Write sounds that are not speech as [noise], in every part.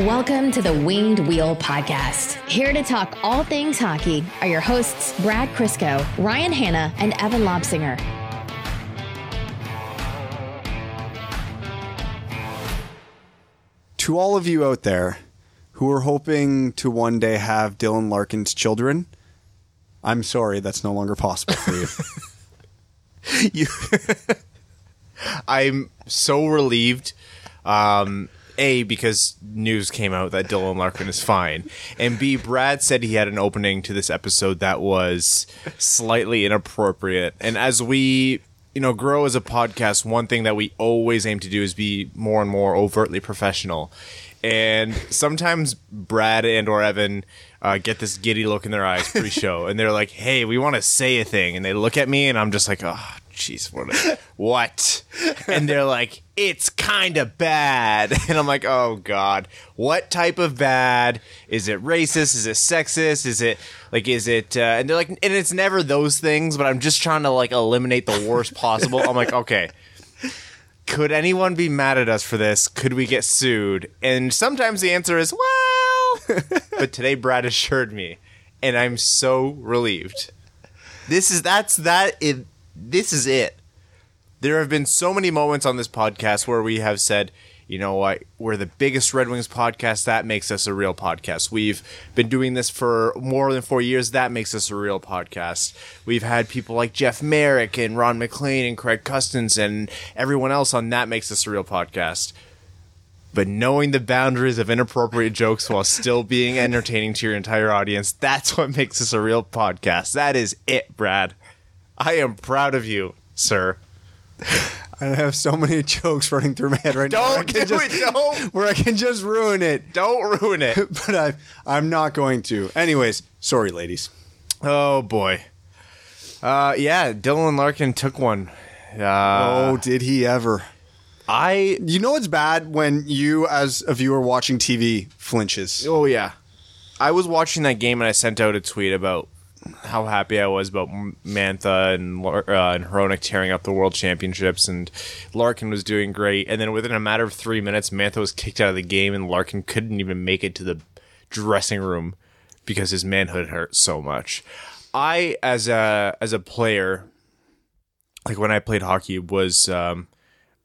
Welcome to the Winged Wheel Podcast. Here to talk all things hockey are your hosts, Brad Crisco, Ryan Hanna, and Evan Lobsinger. To all of you out there who are hoping to one day have Dylan Larkin's children, I'm sorry that's no longer possible for you. [laughs] [laughs] you [laughs] I'm so relieved. Um, a because news came out that Dylan Larkin is fine, and B Brad said he had an opening to this episode that was slightly inappropriate. And as we you know grow as a podcast, one thing that we always aim to do is be more and more overtly professional. And sometimes Brad and or Evan uh, get this giddy look in their eyes pre-show, and they're like, "Hey, we want to say a thing," and they look at me, and I'm just like, "Oh, jeez, what? what?" And they're like, "It's kind of bad," [laughs] and I'm like, "Oh God, what type of bad? Is it racist? Is it sexist? Is it like, is it?" Uh, and they're like, and it's never those things, but I'm just trying to like eliminate the worst possible. I'm like, okay could anyone be mad at us for this? Could we get sued? And sometimes the answer is, well, [laughs] but today Brad assured me, and I'm so relieved. This is that's that it this is it. There have been so many moments on this podcast where we have said, you know what, we're the biggest Red Wings podcast. That makes us a real podcast. We've been doing this for more than four years. That makes us a real podcast. We've had people like Jeff Marek and Ron MacLean and Craig Custance and everyone else on That Makes Us a Real Podcast. But knowing the boundaries of inappropriate jokes while still being entertaining to your entire audience, that's what makes us a real podcast. That is it, Brad. I am proud of you, sir. I have so many [laughs] jokes running through my head right now. Don't do just, it, don't. [laughs] Where I can just ruin it, Don't ruin it. [laughs] but I, I'm not going to. Anyways, sorry, ladies. Oh boy. Uh, yeah, Dylan Larkin took one. Uh, oh, did he ever? I. You know it's bad when you, as a viewer watching TV, flinches. Oh yeah, I was watching that game and I sent out a tweet about how happy I was about Mantha and uh, and Hronek tearing up the World Championships, and Larkin was doing great. And then within a matter of three minutes, Mantha was kicked out of the game, and Larkin couldn't even make it to the dressing room because his manhood hurt so much. I, as a as a player, like when I played hockey, was um,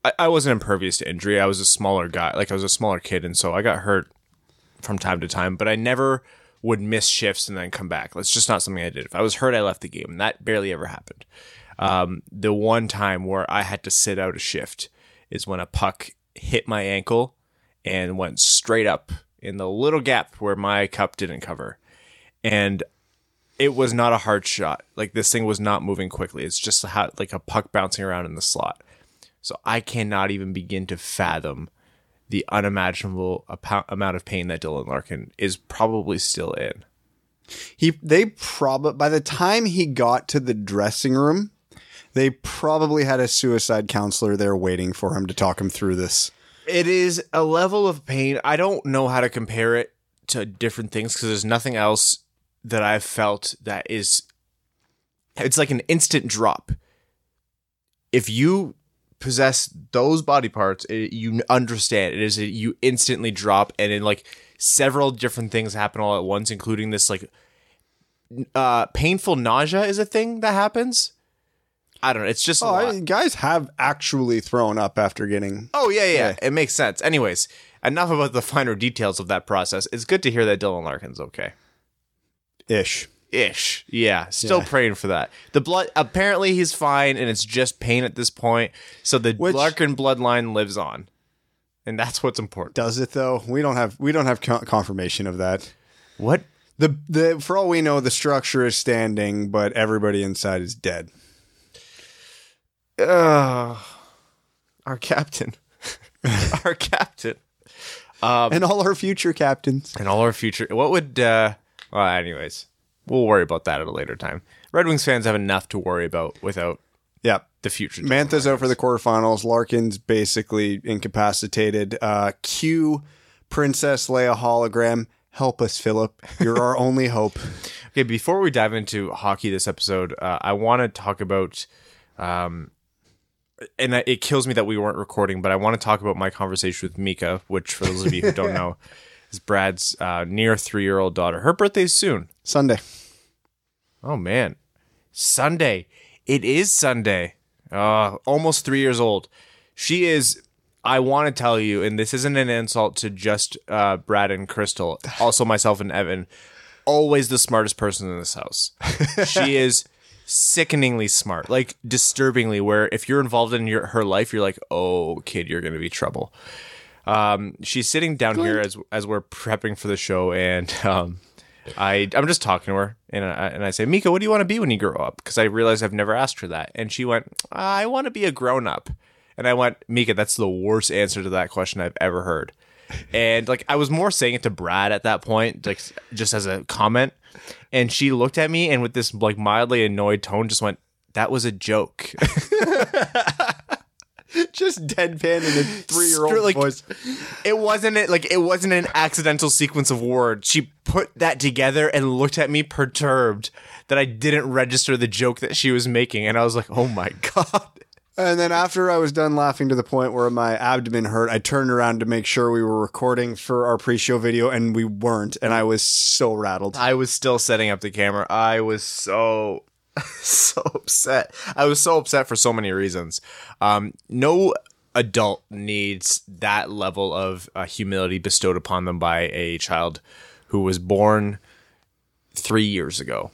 I, I wasn't impervious to injury. I was a smaller guy, like I was a smaller kid, and so I got hurt from time to time, but I never would miss shifts and then come back. That's just not something I did. If I was hurt, I left the game, and that barely ever happened. Um, the one time where I had to sit out a shift is when a puck hit my ankle and went straight up in the little gap where my cup didn't cover. And it was not a hard shot. Like this thing was not moving quickly. It's just how, like a puck bouncing around in the slot. So I cannot even begin to fathom the unimaginable amount of pain that Dylan Larkin is probably still in. He they probably by the time he got to the dressing room, they probably had a suicide counselor there waiting for him to talk him through this. It is a level of pain. I don't know how to compare it to different things because there's nothing else that I've felt that is it's like an instant drop. If you possess those body parts, it, you understand it is a, you instantly drop, and then like several different things happen all at once, including this like uh, painful nausea is a thing that happens. I don't know. It's just oh, I, guys have actually thrown up after getting. Oh yeah, yeah, yeah, It makes sense. Anyways, enough about the finer details of that process. It's good to hear that Dylan Larkin's okay. Ish ish. Yeah, still Yeah. praying for that. The blood apparently he's fine and it's just pain at this point. So the Which- Larkin bloodline lives on. And that's what's important. Does it though? We don't have we don't have confirmation of that. What? The the for all we know, the structure is standing, but everybody inside is dead. Uh, our captain. [laughs] our captain. and all our future captains. And all our future what would uh well anyways. We'll worry about that at a later time. Red Wings fans have enough to worry about without Yep. the future. Mantha's out for the quarterfinals. Larkin's basically incapacitated. Uh, Q Princess Leia hologram. Help us, Filip. You're our [laughs] only hope. Okay, before we dive into hockey this episode, uh, I want to talk about, um, and it kills me that we weren't recording, but I want to talk about my conversation with Mika, which for those of you who don't [laughs] know, is Brad's uh, near three year old daughter. Her birthday's soon. Sunday. Oh man, Sunday. It is Sunday. Uh, almost three years old. She is. I want to tell you, and this isn't an insult to just uh, Brad and Crystal, [sighs] also myself and Evan. Always the smartest person in this house. [laughs] she is sickeningly smart, like disturbingly. Where if you're involved in your her life, you're like, oh, kid, you're going to be trouble. Um, she's sitting down here as as we're prepping for the show, and [laughs] um, I I'm just talking to her, and I, and I say, Mika, what do you want to be when you grow up? Because I realized I've never asked her that, and she went, I want to be a grown up, and I went, Mika, that's the worst answer to that question I've ever heard. [laughs] And like I was more saying it to Brad at that point, like just as a comment, and she looked at me and with this like mildly annoyed tone, just went, "That was a joke." [laughs] [laughs] Just deadpan in a three year old Like- voice. it wasn't it like it wasn't an accidental sequence of words. She put that together and looked at me perturbed that I didn't register the joke that she was making, and I was like, "Oh my [laughs] god." And then after I was done laughing to the point where my abdomen hurt, I turned around to make sure we were recording for our pre-show video, and we weren't. And I was so rattled. I was still setting up the camera. I was so [laughs] so upset. I was so upset for so many reasons. Um, no adult needs that level of uh, humility bestowed upon them by a child who was born three years ago.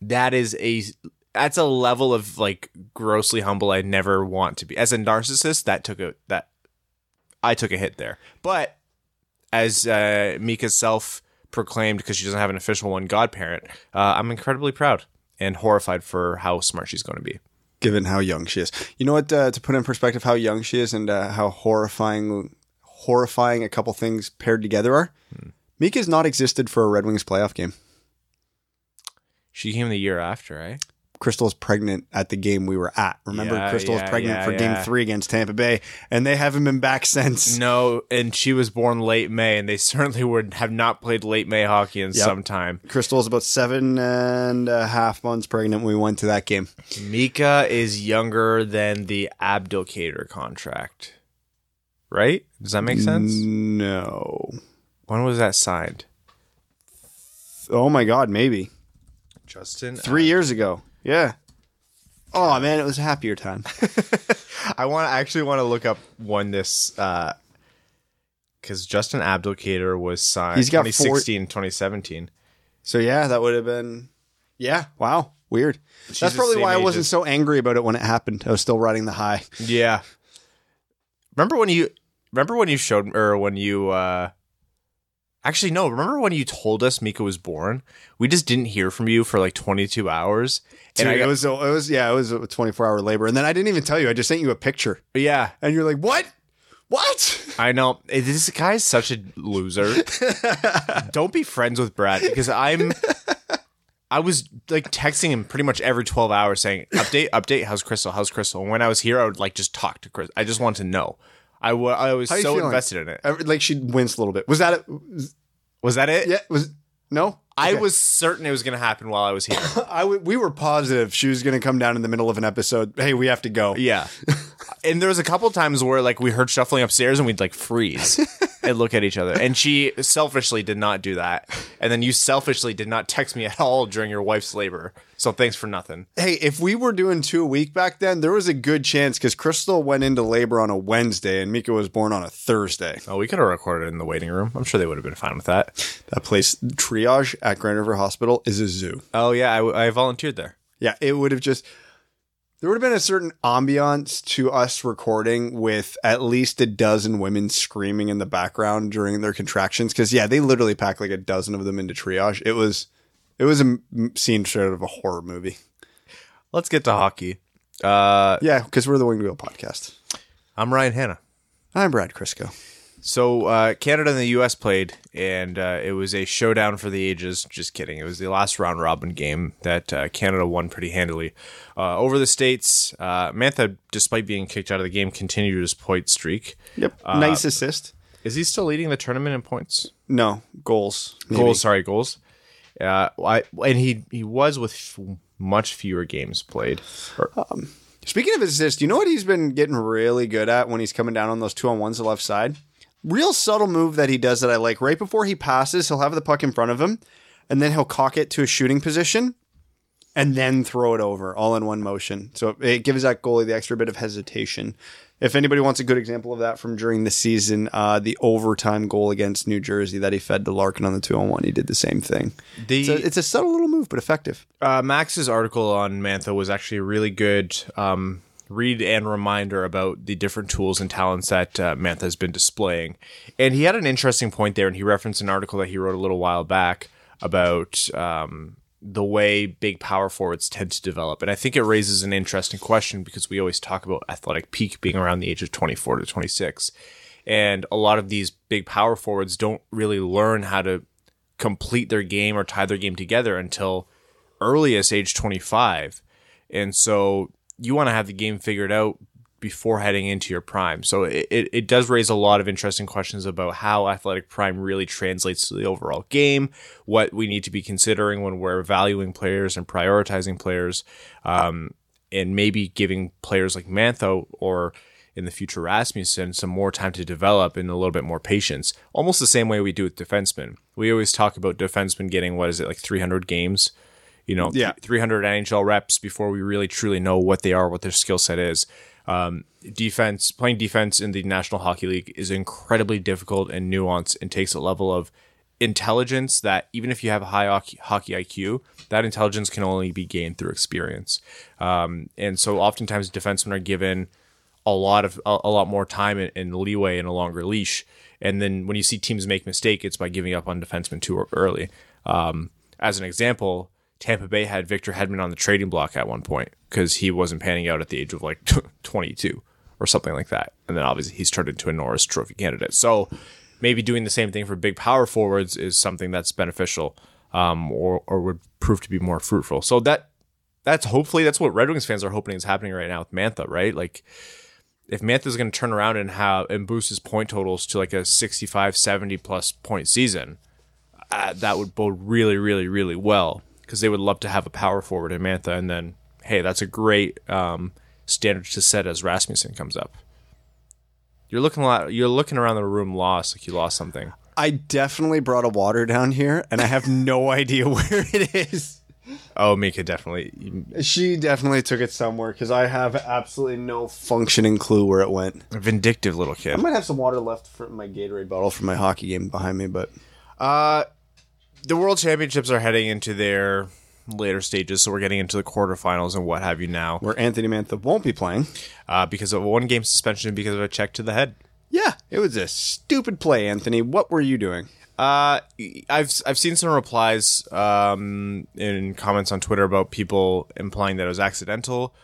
That is a that's a level of like grossly humble I never want to be. As a narcissist, that took a that I took a hit there. But as uh, Mika's self proclaimed, because she doesn't have an official one, godparent, uh, I'm incredibly proud and horrified for how smart she's going to be. given how young she is. You know what? Uh, to put in perspective, how young she is and uh, how horrifying, horrifying a couple things paired together are. Mika's not existed for a Red Wings playoff game. She came the year after, right? Crystal is pregnant at the game we were at. Remember, Yeah, Crystal was yeah, pregnant yeah, for Game. Three against Tampa Bay, and they haven't been back [laughs] since. No, and she was born late May, and they [laughs] certainly would have not played late May hockey in some time. Crystal is about seven and a half months pregnant when we went to that game. Mika is younger than the Abdelkader contract, right? Does that make sense? No. When was that signed? Oh my God, maybe Justin, three years ago. Yeah. Oh man, it was a happier time. [laughs] I want to actually want to look up when this uh because Justin Abdelkader was signed He's got four- 2016, 2017. So yeah, that would have been. Yeah. Wow. Weird. That's probably why I wasn't as- so angry about it when it happened. I was still riding the high. Yeah. Remember when you remember when you showed or when you uh Actually no, remember when you told us Mika was born? We just didn't hear from you for like 22 hours. And And I it was. It was. Yeah. It was a 24 hour labor, and then I didn't even tell you. I just sent you a picture, yeah, and you're like, "What? What?" I know. This guy's such a loser. [laughs] Don't be friends with Brad because I'm. I was like texting him pretty much every 12 hours saying, update, update, how's Crystal, how's Crystal? And when I was here, I would like just talk to Chris. I just wanted to know. I I was so feeling? invested in it. I- Like she winced a little bit. Was that it? Was that it? Yeah. Was no. I Okay. was certain it was going to happen while I was here. [coughs] I w- we were positive she was going to come down in the middle of an episode. Hey, we have to go. yeah. [laughs] And there was a couple times where like we heard shuffling upstairs and we'd like freeze [laughs] and look at each other. And she selfishly did not do that. And then you selfishly did not text me at all during your wife's labor. So thanks for nothing. Hey, if we were doing two a week back then, there was a good chance because Crystal went into labor on a Wednesday and Mika was born on a Thursday. Oh, we could have recorded in the waiting room. I'm sure they would have been fine with that. That place, triage at Grand River Hospital, is a zoo. Oh yeah, I, I volunteered there. Yeah, it would have just. There would have been a certain ambiance to us recording with at least a dozen women screaming in the background during their contractions. Because yeah, they literally packed like a dozen of them into triage. It was, it was a m- scene straight out of a horror movie. Let's get to hockey. Uh, Yeah, because we're the Winged Wheel podcast. I'm Ryan Hanna. I'm Brad Crisco. So uh, Canada and the U.S. played, and uh, it was a showdown for the ages. Just kidding. It was the last round robin game that uh, Canada won pretty handily uh, over the states. Uh, Mantha, despite being kicked out of the game, continued his point streak. Yep, nice assist. Is he still leading the tournament in points? No goals. maybe. Goals, sorry, goals. Uh, I, and he he was with f- much fewer games played. Or- Speaking of assists, you know what he's been getting really good at when he's coming down on those two on ones the left side? real subtle move that he does that I like. Right before he passes, he'll have the puck in front of him, and then he'll cock it to a shooting position, and then throw it over all in one motion. So it gives that goalie the extra bit of hesitation. If anybody wants a good example of that from during the season, uh, the overtime goal against New Jersey that he fed to Larkin on the two on one, he did the same thing. The It's a, it's a subtle little move, but effective. uh, Max's article on Mantha was actually a really good um, read and reminder about the different tools and talents that uh, Mantha has been displaying. And he had an interesting point there, and he referenced an article that he wrote a little while back about um, the way big power forwards tend to develop. And I think it raises an interesting question because we always talk about athletic peak being around the age of 24 to 26. And a lot of these big power forwards don't really learn how to complete their game or tie their game together until earliest age 25. And so you want to have the game figured out before heading into your prime. So it, it, it does raise a lot of interesting questions about how athletic prime really translates to the overall game, what we need to be considering when we're valuing players and prioritizing players, um, and maybe giving players like Mantha or in the future Rasmussen some more time to develop and a little bit more patience. Almost the same way we do with defensemen. We always talk about defensemen getting, what is it, like 300 games? You know, Yeah. 300 NHL reps before we really truly know what they are, what their skill set is. Um, defense, playing defense in the National Hockey League is incredibly difficult and nuanced and takes a level of intelligence that even if you have a high hockey, IQ, that intelligence can only be gained through experience. Um, and so oftentimes defensemen are given a lot of a, a lot more time and, and leeway and a longer leash. And then when you see teams make mistake, it's by giving up on defensemen too early. Um, as an example, Tampa Bay had Victor Hedman on the trading block at one point because he wasn't panning out at the age of like [laughs] 22 or something like that. And then obviously he's turned into a Norris Trophy candidate. So maybe doing the same thing for big power forwards is something that's beneficial um, or, or would prove to be more fruitful. So that that's hopefully that's what Red Wings fans are hoping is happening right now with Mantha, right? Like if Mantha's going to turn around and have and boost his point totals to like a 65 70 plus point season, uh, that would bode really really really well because they would love to have a power forward in Mantha and then hey, that's a great um, standard to set as Rasmussen comes up. You're looking a lot. You're looking around the room lost, like you lost something. I definitely brought a water down here, and I have no [laughs] idea where it is. Oh, Mika definitely She definitely took it somewhere because I have absolutely no functioning clue where it went. a vindictive little kid. I might have some water left from my Gatorade bottle from my hockey game behind me, but Uh, the World Championships are heading into their later stages, so we're getting into the quarterfinals and what have you now. where Anthony Mantha won't be playing. Uh, because of a one game suspension because of a check to the head. Yeah, it was a stupid play, Anthony. What were you doing? Uh, I've I've seen some replies um, in comments on Twitter about people implying that it was accidental.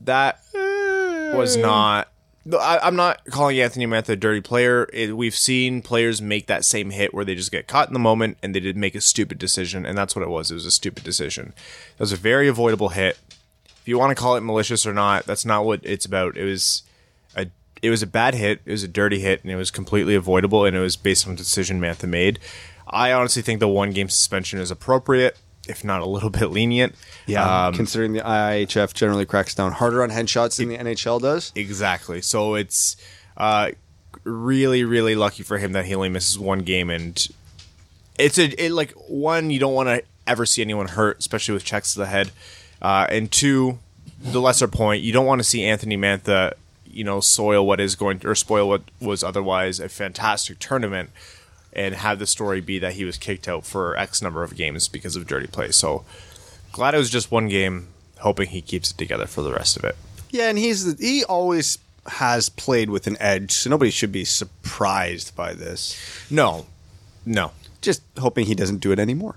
That was not. I, I'm not calling Anthony Mantha a dirty player. It, we've seen players make that same hit where they just get caught in the moment and they did make a stupid decision, and that's what it was. It was a stupid decision. It was a very avoidable hit. If you want to call it malicious or not, that's not what it's about. It was a it was a bad hit. It was a dirty hit, and it was completely avoidable, and it was based on a decision Mantha made. I honestly think the one game suspension is appropriate, if not a little [laughs] bit lenient. Um, considering the IIHF generally cracks down harder on headshots than the NHL does. Exactly. So it's uh, really, really lucky for him that he only misses one game, and it's a it, like one you don't want to ever see anyone hurt, especially with checks to the head, uh, and two, the lesser point, you don't want to see Anthony Mantha, you know, soil what is going to, or spoil what was otherwise a fantastic tournament. And have the story be that he was kicked out for X number of games because of dirty play. So glad it was just one game. Hoping he keeps it together for the rest of it. Yeah, and he's he always has played with an edge, so nobody should be surprised by this. No, no. Just hoping he doesn't do it anymore.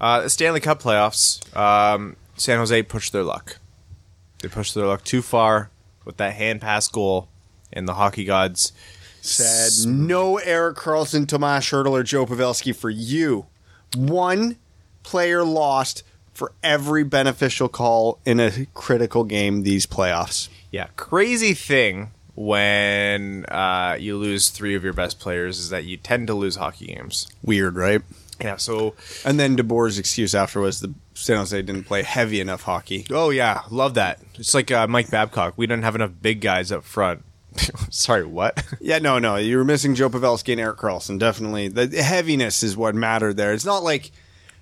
Uh, Stanley Cup playoffs. Um, San Jose pushed their luck. They pushed their luck too far with that hand pass goal, and the hockey gods. Said no Erik Karlsson, Tomas Hertl, or Joe Pavelski for you. One player lost for every beneficial call in a critical game these playoffs. Yeah, crazy thing when uh, you lose three of your best players is that you tend to lose hockey games. Weird, right? Yeah, so And then DeBoer's excuse after was the San Jose didn't play heavy enough hockey. oh yeah, love that. It's like uh, Mike Babcock. We didn't have enough big guys up front. [laughs] Sorry, what? [laughs] Yeah, no, no. You were missing Joe Pavelski and Erik Karlsson. Definitely. The heaviness is what mattered there. It's not like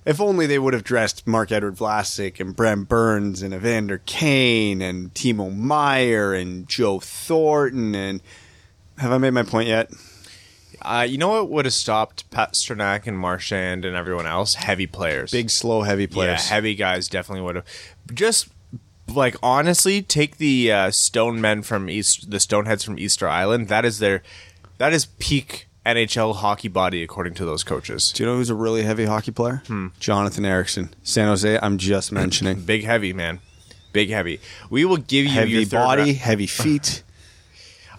if only they would have dressed Marc-Edouard Vlasic and Brent Burns and Evander Kane and Timo Meier and Joe Thornton and have I made my point yet? Uh, you know what would have stopped Pastrnak and Marchand and everyone else? Heavy players. Big, slow, heavy players. Yeah, heavy guys definitely would have. Just like honestly, take the uh, stone men from East, the Stoneheads from Easter Island. That is their, that is peak NHL hockey body according to those coaches. Do you know who's a really heavy hockey player? Hmm. Jonathan Ericsson, San Jose. I'm just [clears throat] mentioning. Big heavy man, big heavy. We will give you heavy body, round- heavy [laughs] feet.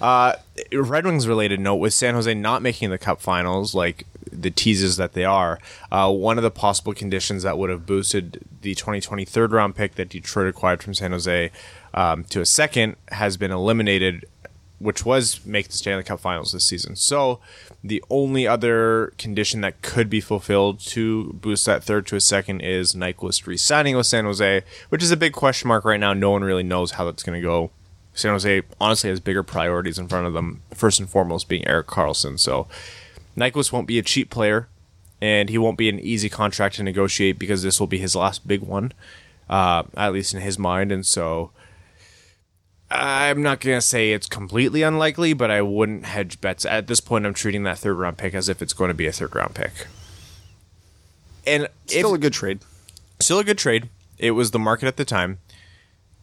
Uh, Red Wings related note with San Jose not making the Cup Finals, like the teases that they are. Uh, one of the possible conditions that would have boosted the 2020 third round pick that Detroit acquired from San Jose um, to a second has been eliminated, which was make the Stanley Cup Finals this season. So the only other condition that could be fulfilled to boost that third to a second is Nyquist re-signing with San Jose, which is a big question mark right now. No one really knows how that's going to go. San Jose honestly has bigger priorities in front of them. First and foremost, being Erik Karlsson. So Nyquist won't be a cheap player, and he won't be an easy contract to negotiate because this will be his last big one, uh, at least in his mind. And so I'm not gonna say it's completely unlikely, but I wouldn't hedge bets at this point. I'm treating that third round pick as if it's going to be a third round pick. And Still if, a good trade. still a good trade. It was the market at the time,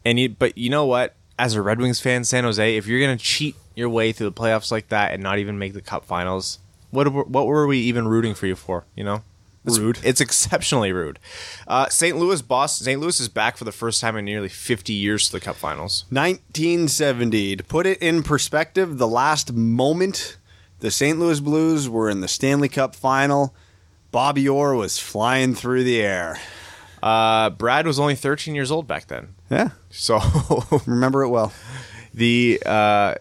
and you, but you know what? As a Red Wings fan, San Jose, if you're gonna cheat your way through the playoffs like that and not even make the Cup Finals, what were- what were we even rooting for you for? You know, it's, Rude. [laughs] It's exceptionally rude. Uh, St. Louis, Boston. St. Louis is back for the first time in nearly 50 years to the Cup Finals. 1970. To put it in perspective, the last moment the St. Louis Blues were in the Stanley Cup final, Bobby Orr was flying through the air. Uh, Brad was only 13 years old back then, Yeah, so [laughs] remember it well. the uh, ha-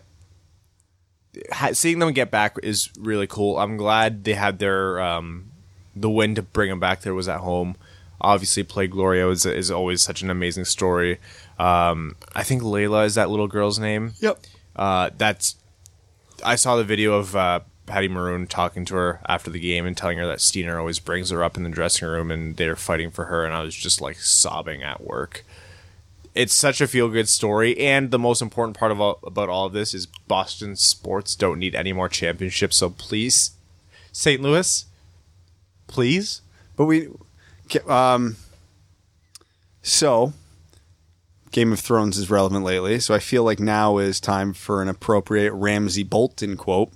seeing them get back is really cool. I'm glad they had their um, the win to bring them back. There was at home. Obviously, play Gloria is, is always such an amazing story. Um, I think Layla is that little girl's name. Yep. Uh, that's I saw the video of uh, Patty Maroon talking to her after the game and telling her that Steiner always brings her up in the dressing room and they're fighting for her. And I was just like sobbing at work. It's such a feel good story. And the most important part of all, about all of this is Boston sports don't need any more championships. So please, St. Louis, please. But we, um, so Game of Thrones is relevant lately, so I feel like now is time for an appropriate Ramsay Bolton quote.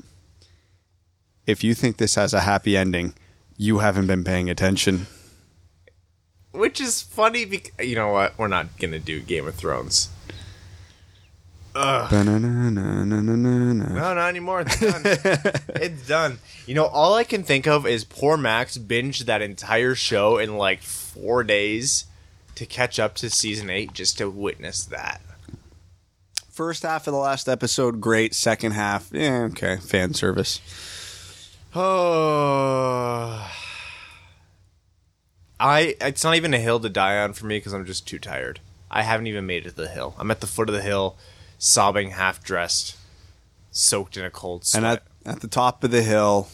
If you think this has a happy ending, you haven't been paying attention. Which is funny because, you know what? We're not going to do Game of Thrones. Ba-na-na-na-na-na-na. No, not anymore. It's done. it's done. You know, all I can think of is poor Max binged that entire show in like four days to catch up to season eight just to witness that. First half of the last episode, great. Second half, yeah, okay, fan service. [sighs] Oh. I it's not even a hill to die on for me because I'm just too tired. I haven't even made it to the hill. I'm at the foot of the hill, sobbing, half dressed, soaked in a cold sweat. And at, at the top of the hill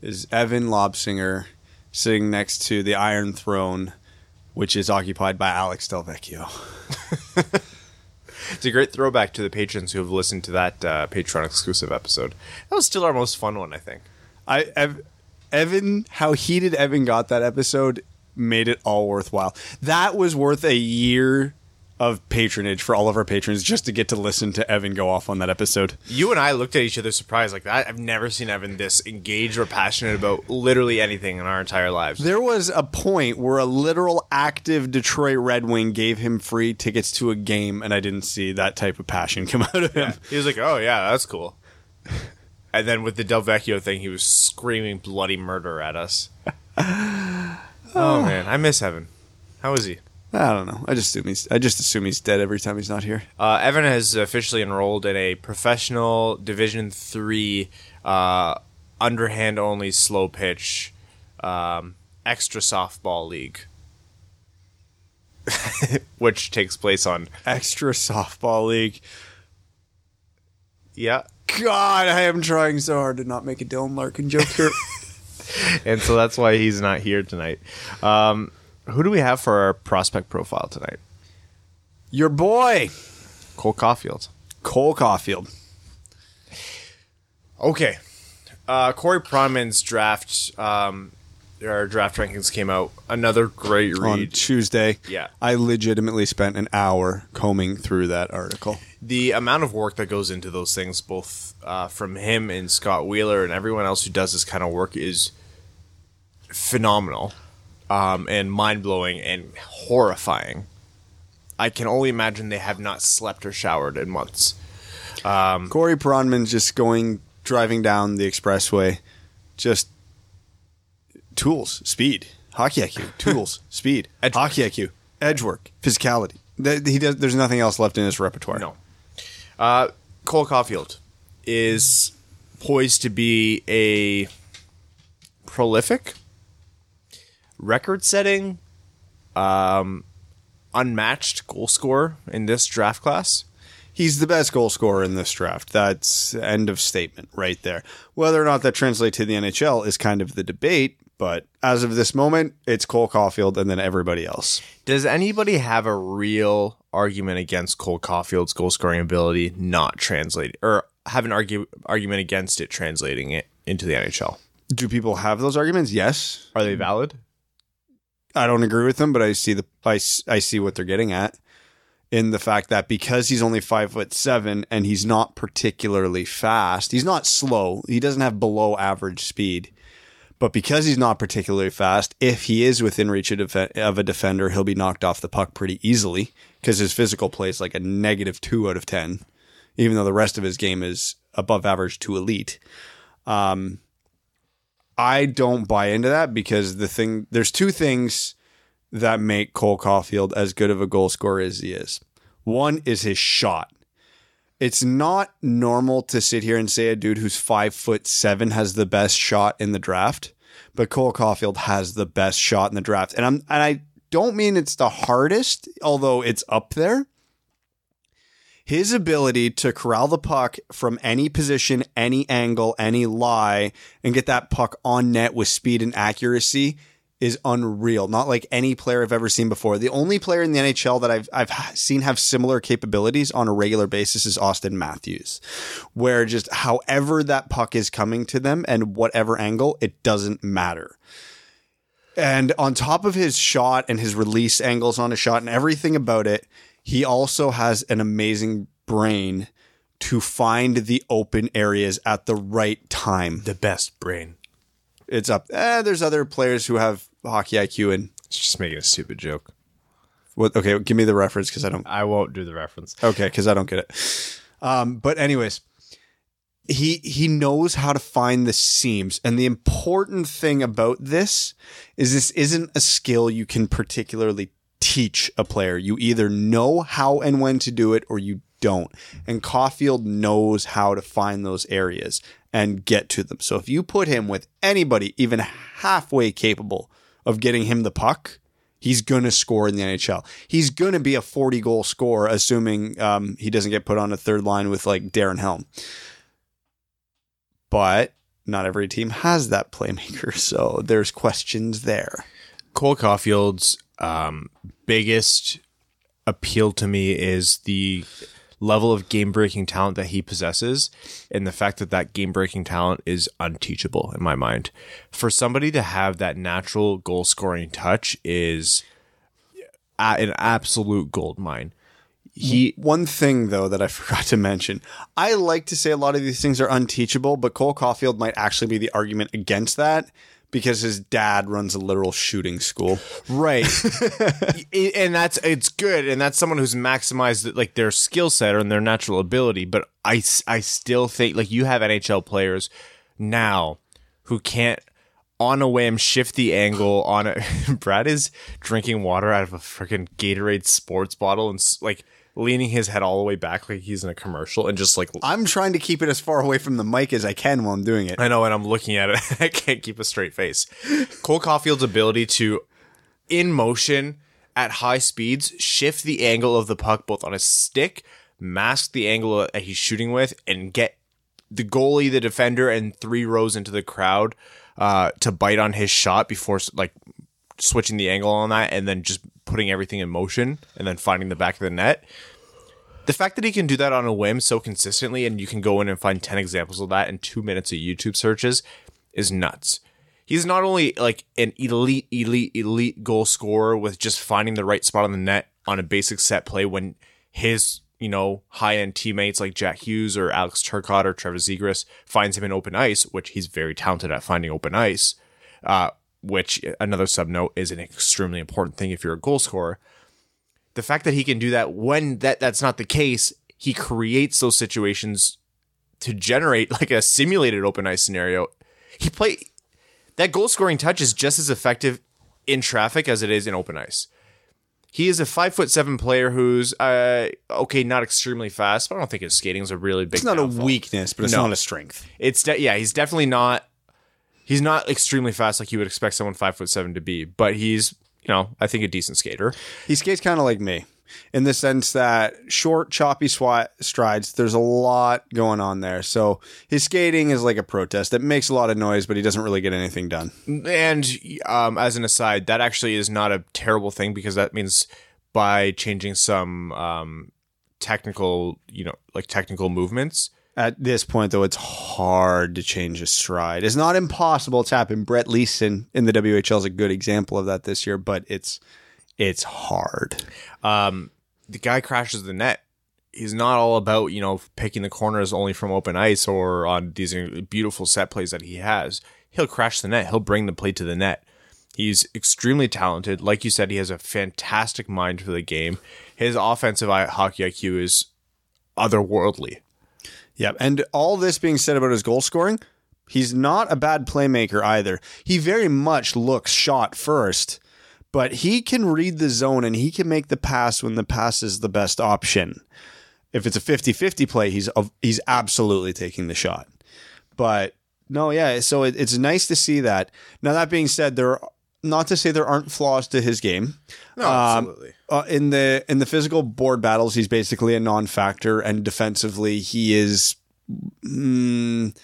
is Evan Lobsinger sitting next to the Iron Throne, which is occupied by Alex Delvecchio. [laughs] It's a great throwback to the patrons who have listened to that uh, Patreon exclusive episode. That was still our most fun one, I think. I Ev, Evan, how heated Evan got that episode made it all worthwhile. That was worth a year of patronage for all of our patrons just to get to listen to Evan go off on that episode. You and I looked at each other surprised like that. I've never seen Evan this engaged or passionate about literally anything in our entire lives. There was a point where a literal active Detroit Red Wing gave him free tickets to a game, and I didn't see that type of passion [laughs] come out of him. He was like, "Oh yeah, that's cool." [laughs] And then with the Delvecchio thing, he was screaming bloody murder at us. [laughs] oh man, I miss Evan. How is he? I don't know. I just assume he's. I just assume he's dead every time he's not here. Uh, Evan has officially enrolled in a professional Division Three, uh, underhand only slow pitch, um, extra softball league, [laughs] which takes place on Extra softball league. Yeah. God, I am trying so hard to not make a Dylan Larkin joke here. [laughs] [laughs] And so that's why he's not here tonight. Um, who do we have for our prospect profile tonight? Your boy, Cole Caufield. Cole Caufield. Okay. Uh, Corey Pronman's draft, um, our draft rankings came out. Another great read On. Tuesday, Yeah. I legitimately spent an hour combing through that article. the amount of work that goes into those things, both uh, from him and Scott Wheeler and everyone else who does this kind of work, is phenomenal um, and mind blowing and horrifying. I can only imagine they have not slept or showered in months. Corey Pronman's just going, driving down the expressway, just tools, speed, hockey IQ, [laughs] tools, speed, Edge- hockey IQ, edge work, physicality. He does. There's nothing else left in his repertoire. No. Uh, Cole Caufield is poised to be a prolific, record setting, um, unmatched goal scorer in this draft class. He's the best goal scorer in this draft. That's end of statement right there. Whether or not that translates to the NHL is kind of the debate, but as of this moment, it's Cole Caufield and then everybody else. Does anybody have a real argument against Cole Caufield's goal scoring ability not translating, or have an argue, argument against it translating it into the NHL? Do people have those arguments? Yes. Are they valid? I don't agree with them, but I see the I, I see what they're getting at in the fact that because he's only five foot seven and he's not particularly fast, he's not slow. He doesn't have below average speed, but because he's not particularly fast, if he is within reach of, def- of a defender, he'll be knocked off the puck pretty easily because his physical play is like a negative two out of ten, even though the rest of his game is above average to elite. Um, I don't buy into that because the thing there's two things that make Cole Caufield as good of a goal scorer as he is. One is his shot. It's not normal to sit here and say a dude who's five foot seven has the best shot in the draft, but Cole Caufield has the best shot in the draft. And I'm and I don't mean it's the hardest, although it's up there. His ability to corral the puck from any position, any angle, any lie, and get that puck on net with speed and accuracy is unreal. Not like any player I've ever seen before. The only player in the NHL that I've I've seen have similar capabilities on a regular basis is Auston Matthews, where just however that puck is coming to them and whatever angle, it doesn't matter. And on top of his shot and his release angles on his shot and everything about it, he also has an amazing brain to find the open areas at the right time. The best brain. It's up. Eh, there's other players who have hockey IQ and It's just making a stupid joke. what? Okay, give me the reference because I don't. I won't do the reference. Okay, because I don't get it. Um, but anyways, he he knows how to find the seams, and the important thing about this is this isn't a skill you can particularly teach a player. You either know how and when to do it, or you don't. And Caufield knows how to find those areas and get to them. So if you put him with anybody even halfway capable of getting him the puck, he's going to score in the NHL. He's going to be a 40 goal scorer, assuming um, he doesn't get put on a third line with like Darren Helm. But not every team has that playmaker. [laughs] So there's questions there. Cole Caufield's um, biggest appeal to me is the level of game breaking talent that he possesses and the fact that that game breaking talent is unteachable in my mind. For somebody to have that natural goal scoring touch is an absolute gold mine. He One thing though that I [laughs] forgot to mention, I like to say a lot of these things are unteachable, but Cole Caufield might actually be the argument against that because his dad runs a literal shooting school. Right. [laughs] And that's it's good and that's someone who's maximized like their skill set and their natural ability, but I I still think like you have NHL players now who can't on a whim shift the angle on it. [laughs] Brad is drinking water out of a freaking Gatorade sports bottle and like leaning his head all the way back like he's in a commercial and just like I'm trying to keep it as far away from the mic as I can while I'm doing it. I know, and I'm looking at it. [laughs] I can't keep a straight face. Cole Caufield's ability to, in motion at high speeds, shift the angle of the puck both on his stick, mask the angle that he's shooting with, and get the goalie, the defender, and three rows into the crowd uh, to bite on his shot before like switching the angle on that, and then just putting everything in motion, and then finding the back of the net. The fact that he can do that on a whim so consistently, and you can go in and find ten examples of that in two minutes of YouTube searches, is nuts. He's not only like an elite, elite, elite goal scorer with just finding the right spot on the net on a basic set play when his you know, high end teammates like Jack Hughes or Alex Turcotte or Trevor Zegras finds him in open ice, which he's very talented at finding open ice, uh, which another sub note is an extremely important thing if you're a goal scorer. The fact that he can do that when that that's not the case, he creates those situations to generate like a simulated open ice scenario. He play that goal scoring touch is just as effective in traffic as it is in open ice. He is a five foot seven player who's uh, okay, not extremely fast, but I don't think his skating is a really big. It's not downfall. a weakness, but it's No. not a strength. It's de- yeah, he's definitely not. He's not extremely fast like you would expect someone five foot seven to be, but he's you know I think a decent skater. He skates kind of like me in the sense that short, choppy swat strides. There's a lot going on there. So his skating is like a protest. It makes a lot of noise, but he doesn't really get anything done. And um, as an aside, that actually is not a terrible thing because that means by changing some um, technical, you know, like technical movements. At this point, though, it's hard to change a stride. It's not impossible. It's happened. Brett Leason in the WHL is a good example of that this year, but it's it's hard. Um, the guy crashes the net. He's not all about you know picking the corners only from open ice or on these beautiful set plays that he has. He'll crash the net. He'll bring the play to the net. He's extremely talented. Like you said, he has a fantastic mind for the game. His offensive hockey IQ is otherworldly. Yep. And all this being said about his goal scoring, he's not a bad playmaker either. He very much looks shot first, but he can read the zone and he can make the pass when the pass is the best option. If it's a 50-50 play, he's he's absolutely taking the shot. But no, yeah, so it, it's nice to see that. Now that being said, there are, not to say there aren't flaws to his game. No, Um, absolutely. Uh, in the in the physical board battles, he's basically a non-factor, and defensively, he is. Mm,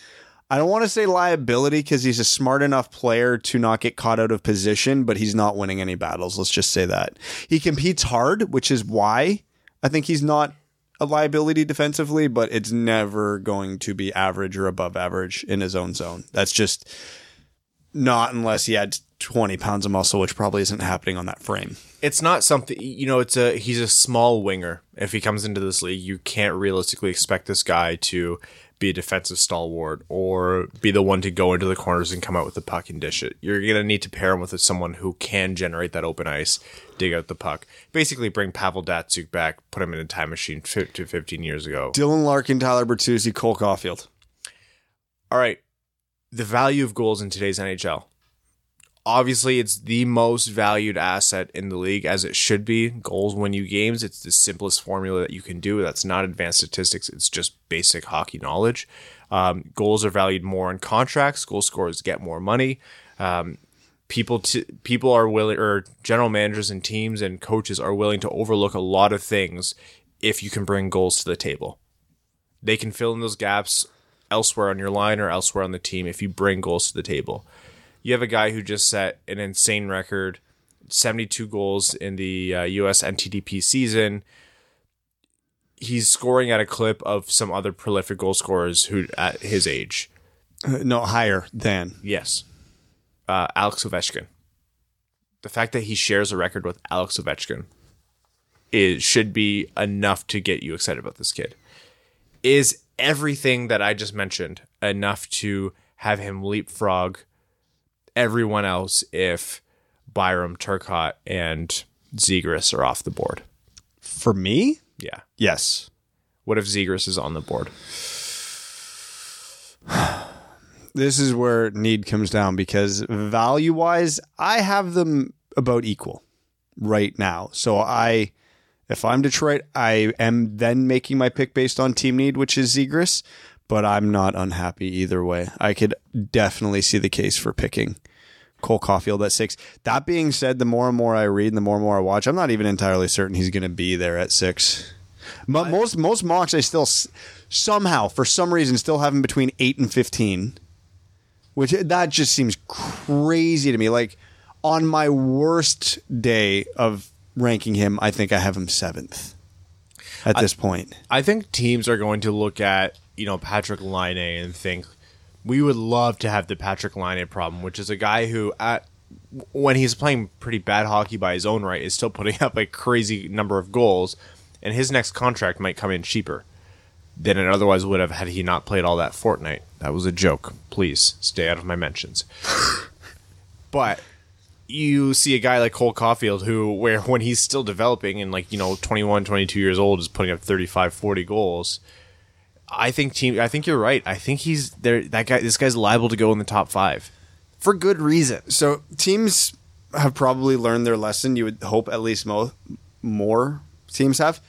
I don't want to say liability because he's a smart enough player to not get caught out of position, but he's not winning any battles. Let's just say that he competes hard, which is why I think he's not a liability defensively. But it's never going to be average or above average in his own zone. That's just not unless he had 20 pounds of muscle, which probably isn't happening on that frame. it's not something you know it's a he's a small winger. If he comes into this league you can't realistically expect this guy to be a defensive stalwart or be the one to go into the corners and come out with the puck and dish it. You're going to need to pair him with someone who can generate that open ice dig out the puck basically bring Pavel Datsyuk back put him in a time machine to 15 years ago. Dylan Larkin, Tyler Bertuzzi, Cole Caufield. all right. The value of goals in today's nhl obviously it's the most valued asset in the league as it should be. Goals win you games it's the simplest formula that you can do. That's not advanced statistics it's just basic hockey knowledge. Um, goals are valued more in contracts goal scorers get more money. Um, people t- people are willing or general managers and teams and coaches are willing to overlook a lot of things if you can bring goals to the table. They can fill in those gaps elsewhere on your line or elsewhere on the team if you bring goals to the table. You have a guy who just set an insane record 72 goals in the uh, US NTDP season. He's scoring at a clip of some other prolific goal scorers who at his age. Uh, No, higher than. Yes. Uh, Alex Ovechkin. The fact that he shares a record with Alex Ovechkin is should be enough to get you excited about this kid. Is everything that I just mentioned enough to have him leapfrog everyone else if Byram, Turcotte, and Zegras are off the board? For me? Yeah. Yes. What if Zegras is on the board? This is where need comes down because value wise, I have them about equal right now. So I, if I'm Detroit, I am then making my pick based on team need, which is Zegras, but I'm not unhappy either way. I could definitely see the case for picking Cole Caufield at six. That being said, the more and more I read and the more and more I watch, I'm not even entirely certain he's going to be there at six. Mo- most most mocks I still somehow for some reason still have him between eight and fifteen, which that just seems crazy to me. Like on my worst day of ranking him, I think I have him seventh at this point. I think teams are going to look at you know Patrik Laine and think we would love to have the Patrik Laine problem, which is a guy who at when he's playing pretty bad hockey by his own right is still putting [laughs] up a crazy number of goals, and his next contract might come in cheaper than it otherwise would have had he not played all that Fortnite. That was a joke. Please stay out of my mentions. [laughs] but you see a guy like Cole Caufield who where when he's still developing and like you know 21 22 years old is putting up 35 40 goals I think team I think you're right I think he's there that guy this guy's liable to go in the top 5 for good reason So teams have probably learned their lesson. You would hope at least mo- more teams have.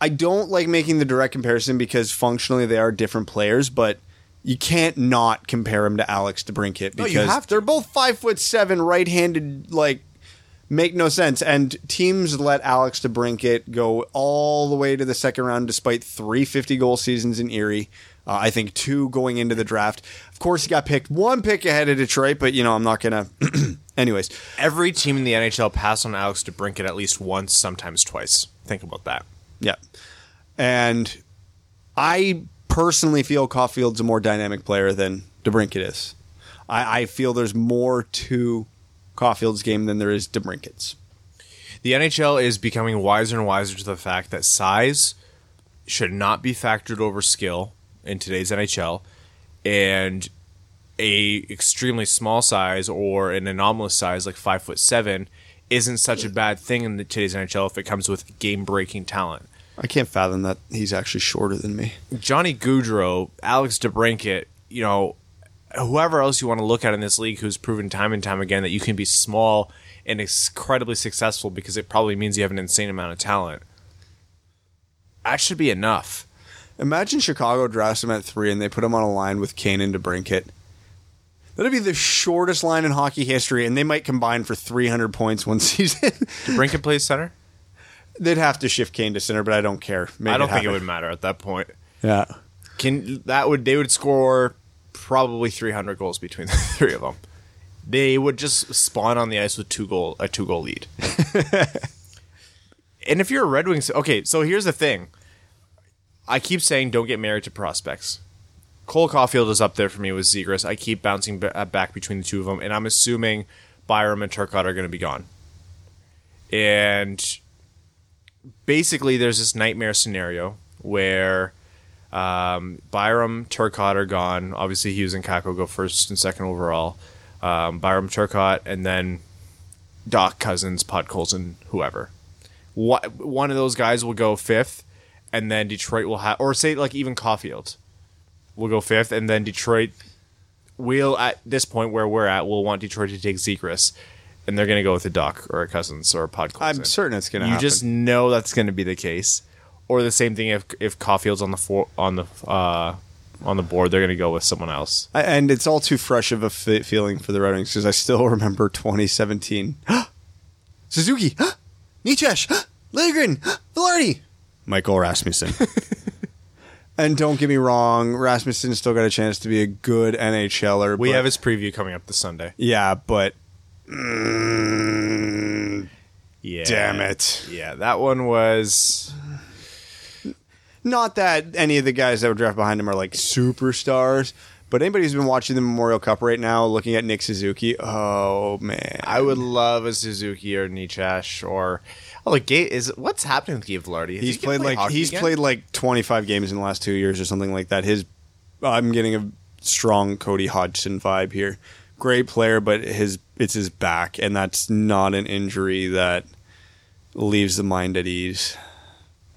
I don't like making the direct comparison because functionally they are different players, but you can't not compare him to Alex DeBrincat No, because you have to. they're both five foot seven, right handed, like make no sense. And teams let Alex DeBrincat go all the way to the second round despite three 50 goal seasons in Erie. Uh, I think two going into the draft. Of course, he got picked one pick ahead of Detroit, but you know I'm not gonna. [clears throat] Anyways, every team in the NHL passed on Alex DeBrincat at least once sometimes twice think about that yeah, and I personally feel Caufield's a more dynamic player than DeBrincat is. I, I feel there's more to Caufield's game than there is DeBrincat's. the NHL is becoming wiser and wiser to the fact that size should not be factored over skill in today's NHL, and a extremely small size or an anomalous size like five foot seven isn't such a bad thing in the, today's NHL if it comes with game breaking talent. I can't fathom that he's actually shorter than me. Johnny Gaudreau, Alex DeBrincat, you know, whoever else you want to look at in this league who's proven time and time again that you can be small and incredibly successful because it probably means you have an insane amount of talent. That should be enough. Imagine Chicago drafts him at three and they put him on a line with Kane and DeBrincat. That'd be the shortest line in hockey history, and they might combine for 300 points one [laughs] season. DeBrincat plays center? They'd have to shift Kane to center, but I don't care. Make I don't think it would matter at that point. Yeah. Can that would they would score probably 300 goals between the [laughs] three of them. They would just spawn on the ice with two goal a two goal lead. [laughs] and if you're a Red Wings, okay, so here's the thing. I keep saying don't get married to prospects. Cole Caufield is up there for me with Zegras. I keep bouncing uh, back between the two of them, and I'm assuming Byram and Turcotte are going to be gone. And basically, there's this nightmare scenario where um, Byram, Turcotte are gone. Obviously, Hughes and Kakko go first and second overall. Um, Byram, Turcotte, and then Dach Cozens, Podkolzin, whoever. What, one of those guys will go fifth, and then Detroit will have, or say like even Caufield will go fifth, and then Detroit will at this point where we're at will want Detroit to take Zegras, and they're going to go with a Dach or a Cozens or a Podkolzin. I'm certain it's going to You happen. just know that's going to be the case. Or the same thing if if Caufield's on the for, on the uh, on the board, they're going to go with someone else. I- and it's all too fresh of a f- feeling for the Red Wings because I still remember 2017. [gasps] Suzuki, [gasps] Necas, [gasps] Liljegren, Vilardi, Michael Rasmussen. [laughs] and don't get me wrong, Rasmussen still got a chance to be a good NHLer. We but- have his preview coming up this Sunday. yeah, but mm, Yeah, damn it. Yeah, that one was. Not that any of the guys that were drafted behind him are like superstars, but anybody who's been watching the Memorial Cup right now, looking at Nick Suzuki, oh man, I would love a Suzuki or Necas or oh, like Ga- is what's happening with Gabe Vilardi? He's he played play like he's again? played like 25 games in the last two years or something like that. His I'm getting a strong Cody Hodgson vibe here. Great player, but his it's his back, and that's not an injury that leaves the mind at ease.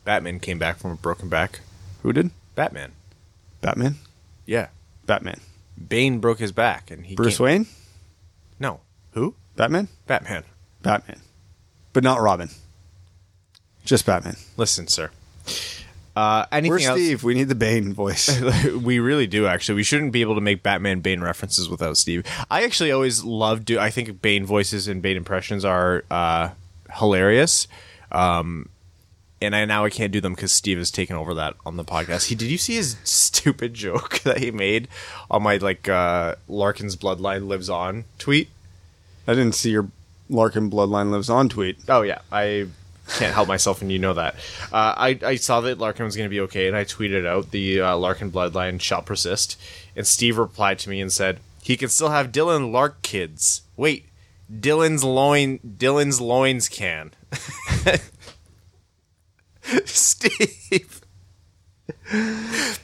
Batman came back from a broken back. Who did? Batman, Batman. yeah, Batman. Bane broke his back and he Bruce Wayne. No, who? Batman. Batman. Batman, but not Robin. Just Batman. Listen, sir. Uh, anything Where's else? Steve? We need the Bane voice. [laughs] we really do actually. We shouldn't be able to make Batman Bane references without Steve. I actually always love do. I think Bane voices and Bane impressions are uh, hilarious. Um, and I now I can't do them because Steve has taken over that on the podcast. He did you see his [laughs] stupid joke that he made on my like uh, Larkin's bloodline lives on tweet? I didn't see your Larkin bloodline lives on tweet. Oh yeah, I can't help myself, and you know that. Uh, I I saw that Larkin was going to be okay, and I tweeted out the uh, Larkin bloodline shall persist. And Steve replied to me and said he can still have Dylan Lark kids. Wait, Dylan's loin, Dylan's loins can. [laughs] [laughs] Steve.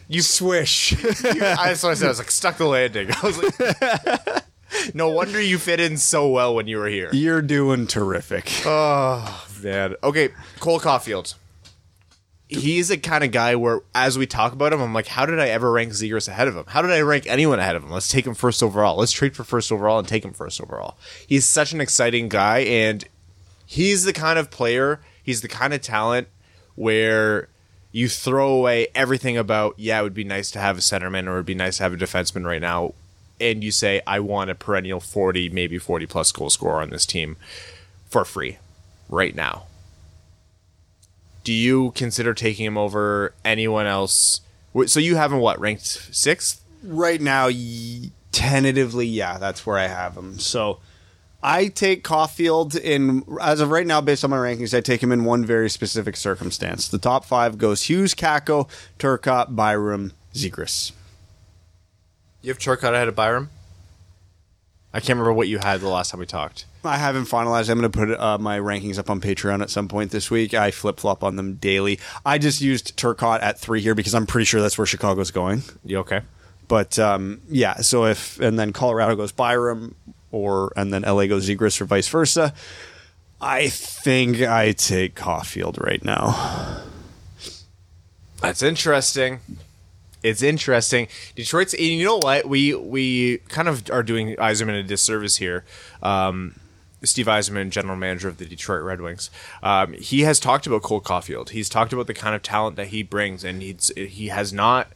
You swish. [laughs] You, that's what I said. I was like, stuck the landing. I was like, [laughs] no wonder you fit in so well when you were here. You're doing terrific. Oh, man. Okay, Cole Caufield. He's a kind of guy where, as we talk about him, I'm like, how did I ever rank Zegras ahead of him? How did I rank anyone ahead of him? Let's take him first overall. Let's trade for first overall and take him first overall. He's such an exciting guy, and he's the kind of player, he's the kind of talent where you throw away everything about, yeah, it would be nice to have a centerman or it would be nice to have a defenseman right now, and you say, I want a perennial 40, maybe 40 plus goal scorer on this team for free right now. Do you consider taking him over anyone else? So you have him what ranked sixth? right now, tentatively, yeah, that's where I have him. So I take Caufield in, as of right now, based on my rankings, I take him in one very specific circumstance. The top five goes Hughes, Kakko, Turcotte, Byram, Zegras. You have Turcotte ahead of Byram. I can't remember what you had the last time we talked. I haven't finalized. I'm going to put uh, my rankings up on Patreon at some point this week. I flip flop on them daily. I just used Turcotte at three here because I'm pretty sure that's where Chicago's going. You okay? But um, yeah, so if and then Colorado goes Byram, or and then LA goes Zegras, or vice versa. I think I take Caufield right now. That's interesting. It's interesting. Detroit's. You know what? We we kind of are doing Yzerman a disservice here. Um, Steve Yzerman, general manager of the Detroit Red Wings, um, he has talked about Cole Caufield. He's talked about the kind of talent that he brings, and he's he has not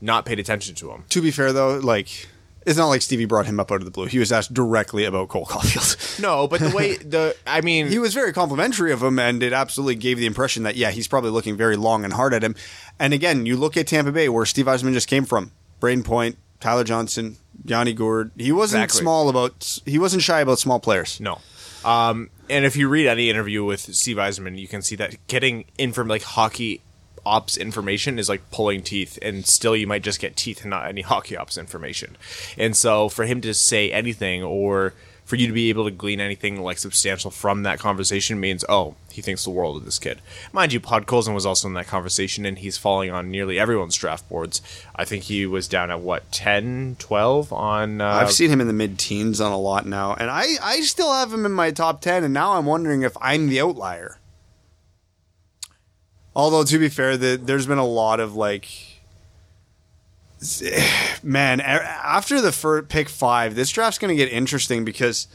not paid attention to him. To be fair though, like it's not like Stevie brought him up out of the blue. He was asked directly about Cole Caufield. [laughs] No, but the way [laughs] the I mean, he was very complimentary of him, and it absolutely gave the impression that yeah, he's probably looking very long and hard at him. And again, you look at Tampa Bay, where Steve Yzerman just came from, Brayden Point, Tyler Johnson, Yanni Gourde. He wasn't Exactly. small about. He wasn't shy about small players. No. Um, and if you read any interview with Steve Yzerman, you can see that getting in from like hockey ops information is like pulling teeth, and still you might just get teeth and not any [laughs] hockey ops information. And so for him to say anything or for you to be able to glean anything like substantial from that conversation means, oh, he thinks the world of this kid. Mind you, Podkolzin was also in that conversation, and he's falling on nearly everyone's draft boards. I think he was down at what 10, 12 on. Uh, I've seen him in the mid teens on a lot now, and I, I still have him in my top 10, and now I'm wondering if I'm the outlier. Although, to be fair, the, there's been a lot of like. Man, after the first pick five, this draft's going to get interesting because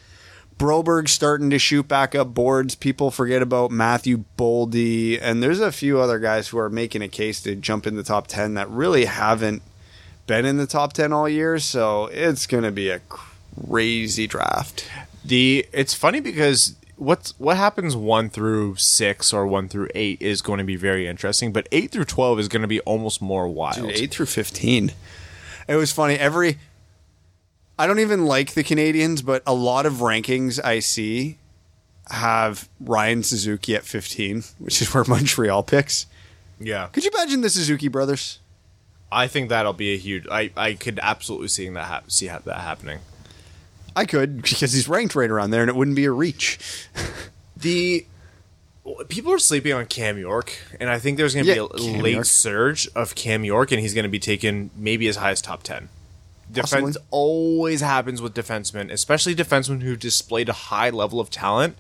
Broberg's starting to shoot back up boards. People forget about Matthew Boldy, and there's a few other guys who are making a case to jump in the top 10 that really haven't been in the top 10 all year. So it's going to be a crazy draft. The it's funny because what's what happens one through six or one through eight is going to be very interesting, but eight through twelve is going to be almost more wild. Dude, 8 through 15. It was funny. Every. I don't even like the Canadiens, but a lot of rankings I see have Ryan Suzuki at 15, which is where [laughs] Montreal picks. Yeah, Could you imagine the Suzuki brothers? I think that'll be a huge. I I could absolutely seeing that hap- see ha- that happening. I could because he's ranked right around there, and it wouldn't be a reach. [laughs] The people are sleeping on Cam York, and I think there's going to Yeah, be a Cam late York. surge of Cam York, and he's going to be taken maybe as high as top ten. Possibly. Defense always happens with defensemen, especially defensemen who've displayed a high level of talent.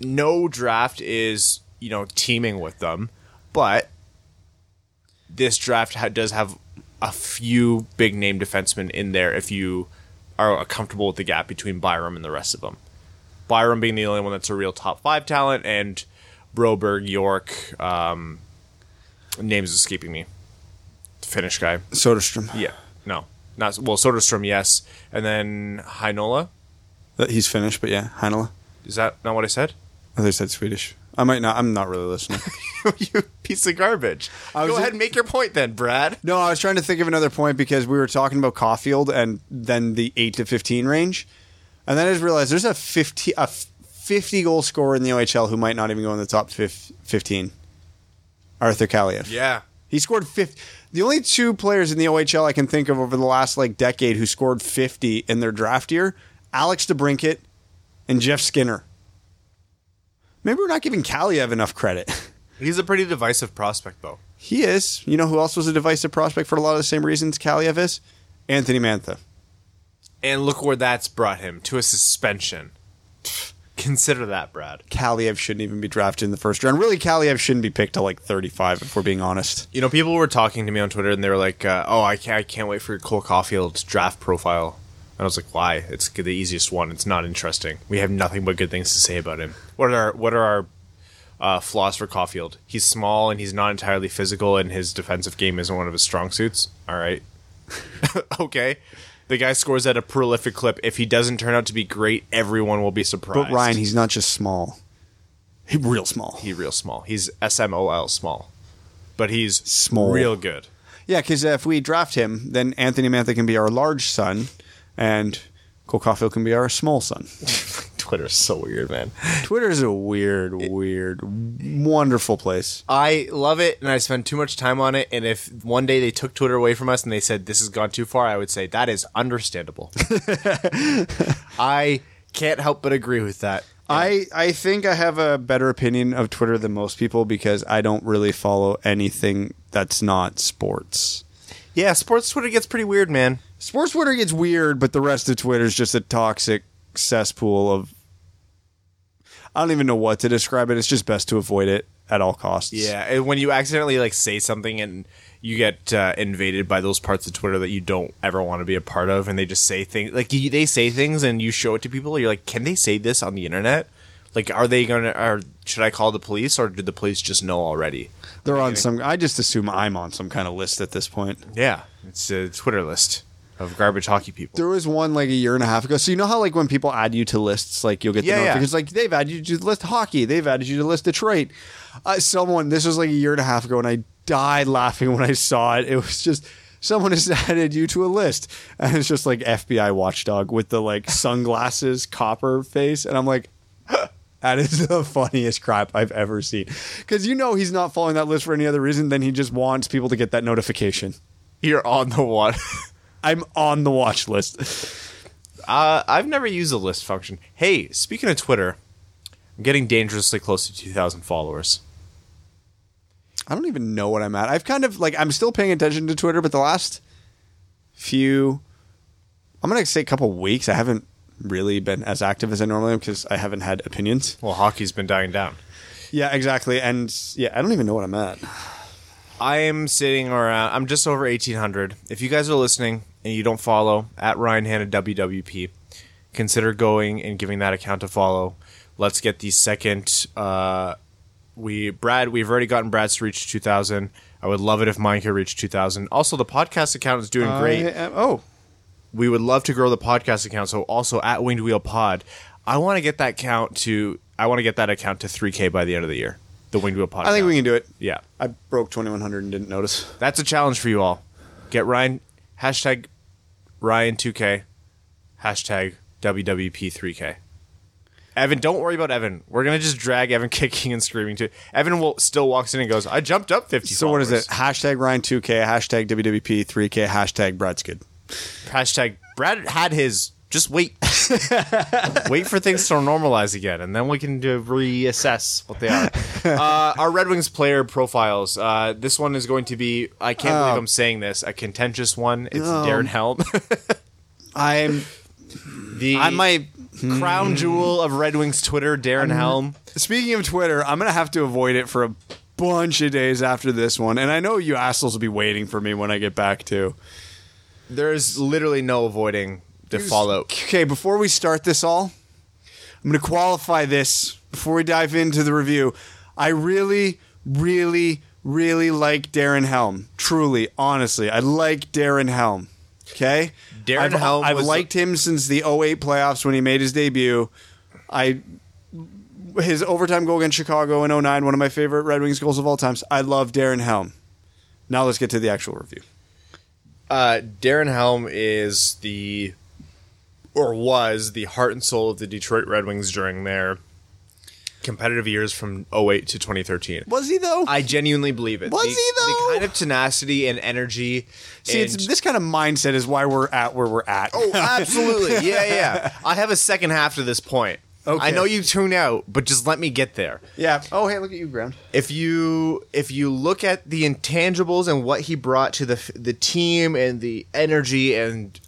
No draft is you know teaming with them, but this draft ha- does have a few big name defensemen in there. If you are comfortable with the gap between Byram and the rest of them. Byram being the only one that's a real top five talent, and Broberg, York, um, names escaping me. The Finnish guy. Soderstrom. Yeah, no, not well. Soderstrom, yes, and then Heinola. He's Finnish, but yeah, Heinola. Is that not what I said? I think I said Swedish. I might not. I'm not really listening. [laughs] you piece of garbage. was Go ahead and make your point then, Brad. No, I was trying to think of another point because we were talking about Caufield and then the eight to fifteen range, and then I just realized there's a fifty a fifty goal scorer in the OHL who might not even go in the top fif- fifteen. Arthur Kaliev. Yeah. He scored 50. The only two players in the OHL I can think of over the last like decade who scored 50 in their draft year, Alex DeBrincat and Jeff Skinner. Maybe we're not giving Kaliev enough credit. [laughs] He's a pretty divisive prospect, though. he is. You know who else was a divisive prospect for a lot of the same reasons Kaliev is? Anthony Mantha. And look where that's brought him to a suspension. Consider that, Brad. Kaliev shouldn't even be drafted in the first round. Really, Kaliev shouldn't be picked to like 35 if we're being honest. You know, people were talking to me on Twitter, and they were like, uh, "Oh, I can't, I can't wait for your Cole Caufield draft profile." And I was like, "Why? It's the easiest one. It's not interesting. We have nothing but good things to say about him. What are our, what are our uh, flaws for Caufield? He's small and he's not entirely physical, and his defensive game isn't one of his strong suits. All right, [laughs] okay." The guy scores at a prolific clip. If he doesn't turn out to be great, everyone will be surprised. But Ryan, he's not just small. He's real small. He's real small. He's SMOL small. But he's Small. real good. Yeah, because if we draft him, then Anthony Mantha can be our large son, and Cole Caufield can be our small son. [laughs] Twitter's so weird, man. Twitter is a weird, weird, wonderful place. I love it and I spend too much time on it. And if one day they took Twitter away from us and they said this has gone too far, I would say that is understandable. [laughs] I can't help but agree with that. I, I think I have a better opinion of Twitter than most people because I don't really follow anything that's not sports. Yeah, sports Twitter gets pretty weird, man. Sports Twitter gets weird, but the rest of Twitter is just a toxic cesspool of. I don't even know what to describe it. It's just best to avoid it at all costs. Yeah, and when you accidentally like say something and you get uh, invaded by those parts of Twitter that you don't ever want to be a part of, and they just say things like you, they say things and you show it to people. You're like, can they say this on the internet? Like, are they gonna? Or should I call the police, or did the police just know already? They're on some. I just assume I'm on some kind of list at this point. Yeah, it's a Twitter list of garbage hockey people. There was one like a year and a half ago. So you know how like when people add you to lists, like you'll get the Yeah, like they've added you to the list hockey, they've added you to the list Detroit. Uh, someone this was like a year and a half ago, and I died laughing when I saw it. It was just someone has [laughs] added you to a list, and it's just like FBI watchdog with the like sunglasses [laughs] copper face, and I'm like. [laughs] That is the funniest crap I've ever seen. Because you know he's not following that list for any other reason than he just wants people to get that notification. You're on the one. I'm on the watch list. uh, I've never used the list function. Hey, speaking of Twitter, I'm getting dangerously close to 2,000 followers. I don't even know what I'm at. I've kind of like I'm still paying attention to Twitter, but the last few I'm gonna say a couple weeks, I haven't really been as active as I normally am because I haven't had opinions. Well, hockey's been dying down. Yeah, exactly. And yeah, I don't even know what I'm at. I am sitting around. I'm just over 1,800. If you guys are listening and you don't follow at Ryan Hanna WWP, consider going and giving that account a follow. Let's get the second. Uh, we Brad, we've already gotten Brad's to reach 2,000. I would love it if mine could reach 2,000. Also, the podcast account is doing great. I am- oh, we would love to grow the podcast account. So also at Winged Wheel Pod, I want to get that count to. I want to get that account to 3K by the end of the year. The Winged Wheel Pod. I think we can do it. Yeah, I broke 2100 and didn't notice. that's a challenge for you all. Get Ryan hashtag Ryan2K hashtag WWP3K. Evan, don't worry about Evan. We're gonna just drag Evan [laughs] kicking and screaming too. Evan will still walks in and goes, "I jumped up 50." So what is it? Hashtag Ryan 2K, hashtag WWP 3K, hashtag Brad's good. Hashtag Brad had his. Just wait. [laughs] wait for things to normalize again, and then we can do, reassess what they are. [laughs] Uh, our Red Wings player profiles. Uh, this one is going to be, I can't Oh. believe I'm saying this, a contentious one. It's Darren Helm. [laughs] I'm the I might crown jewel of Red Wings Twitter, Darren Helm. Speaking of Twitter, I'm gonna have to avoid it for a bunch of days after this one, and I know you assholes will be waiting for me when I get back too. There's literally no avoiding the fallout. Okay, before we start this all, I'm gonna qualify this before we dive into the review. I really, really, really like Darren Helm. Truly, honestly, I like Darren Helm. Okay, Darren I've, Helm I've liked him since the 08 playoffs when he made his debut. I his overtime goal against Chicago in 09, one of my favorite Red Wings goals of all times. I love Darren Helm. Now let's get to the actual review. Uh, Darren Helm is the, or was the heart and soul of the Detroit Red Wings during their competitive years from 08 to 2013. Was he though? I genuinely believe it. Was the, he, though? The kind of tenacity and energy. See, and- it's, this kind of mindset is why we're at where we're at. Oh, absolutely. [laughs] Yeah, yeah. I have a second half to this point. Okay. I know you tune out, but just let me get there. yeah. Oh, hey, look at you, Graham. If you if you look at the intangibles and what he brought to the the team and the energy and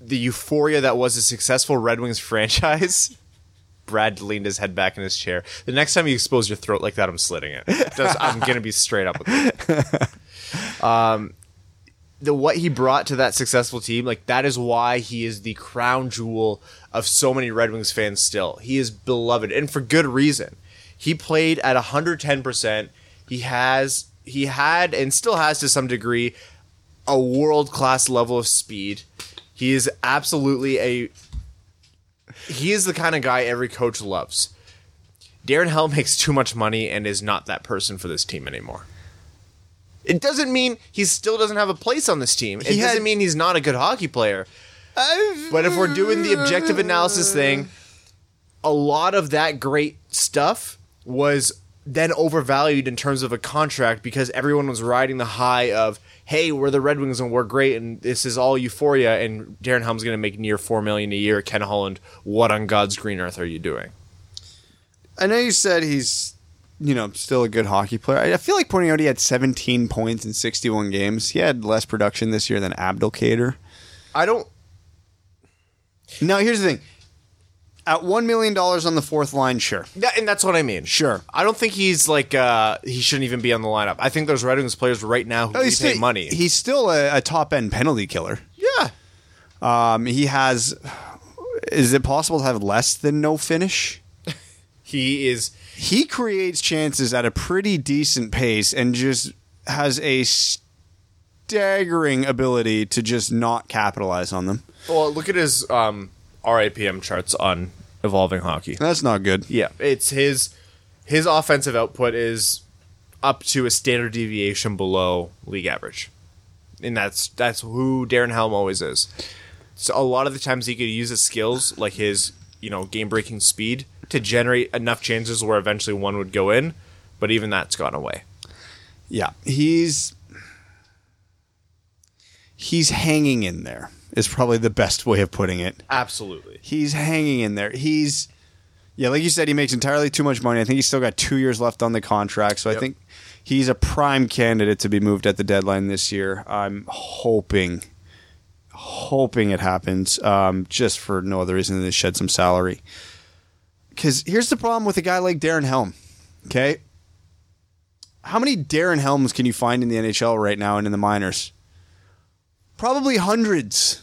the euphoria that was a successful Red Wings [laughs] franchise, Brad leaned his head back in his chair. The next time you expose your throat like that, I'm slitting it. Just- I'm gonna be straight up with it. [laughs] Um, the what he brought to that successful team, like that is why he is the crown jewel of so many Red Wings fans. Still, he is beloved, and for good reason. He played at 110. percent He has, he had, and still has to some degree, a world class level of speed. He is absolutely a. He is the kind of guy every coach loves. Darren Hell makes too much money and is not that person for this team anymore. It doesn't mean he still doesn't have a place on this team. It He doesn't mean he's not a good hockey player. But if we're doing the objective analysis thing, a lot of that great stuff was then overvalued in terms of a contract because everyone was riding the high of, hey, we're the Red Wings and we're great and this is all euphoria and Darren Helm's going to make near four million a year. Ken Holland, what on God's green earth are you doing? I know you said he's, you know, still a good hockey player. I feel like pointing out he had 17 points in 61 games. He had less production this year than Abdelkader. I don't. Now, here's the thing. At $1 million on the fourth line, sure. That, and that's what I mean. Sure. I don't think he's like uh he shouldn't even be on the lineup. I think there's Red Wings players right now who need he's still, money. He's still a, a top end penalty killer. yeah. Um, he has. Is it possible to have less than no finish? [laughs] He is He creates chances at a pretty decent pace and just has a staggering ability to just not capitalize on them. well, look at his um RAPM charts on evolving hockey. That's not good. Yeah, it's his his offensive output is up to a standard deviation below league average. And that's that's who Darren Helm always is. So a lot of the times he could use his skills, like his, you know, game breaking speed, to generate enough chances where eventually one would go in, but even that's gone away. Yeah, he's he's hanging in there. Is probably the best way of putting it. Absolutely. He's hanging in there. He's yeah, like you said, he makes entirely too much money. I think he's still got two years left on the contract, so I think he's a prime candidate to be moved at the deadline this year. I'm hoping, hoping it happens, um, just for no other reason than to shed some salary. Because here's the problem with a guy like Darren Helm. Okay, how many Darren Helms can you find in the NHL right now and in the minors? Probably hundreds.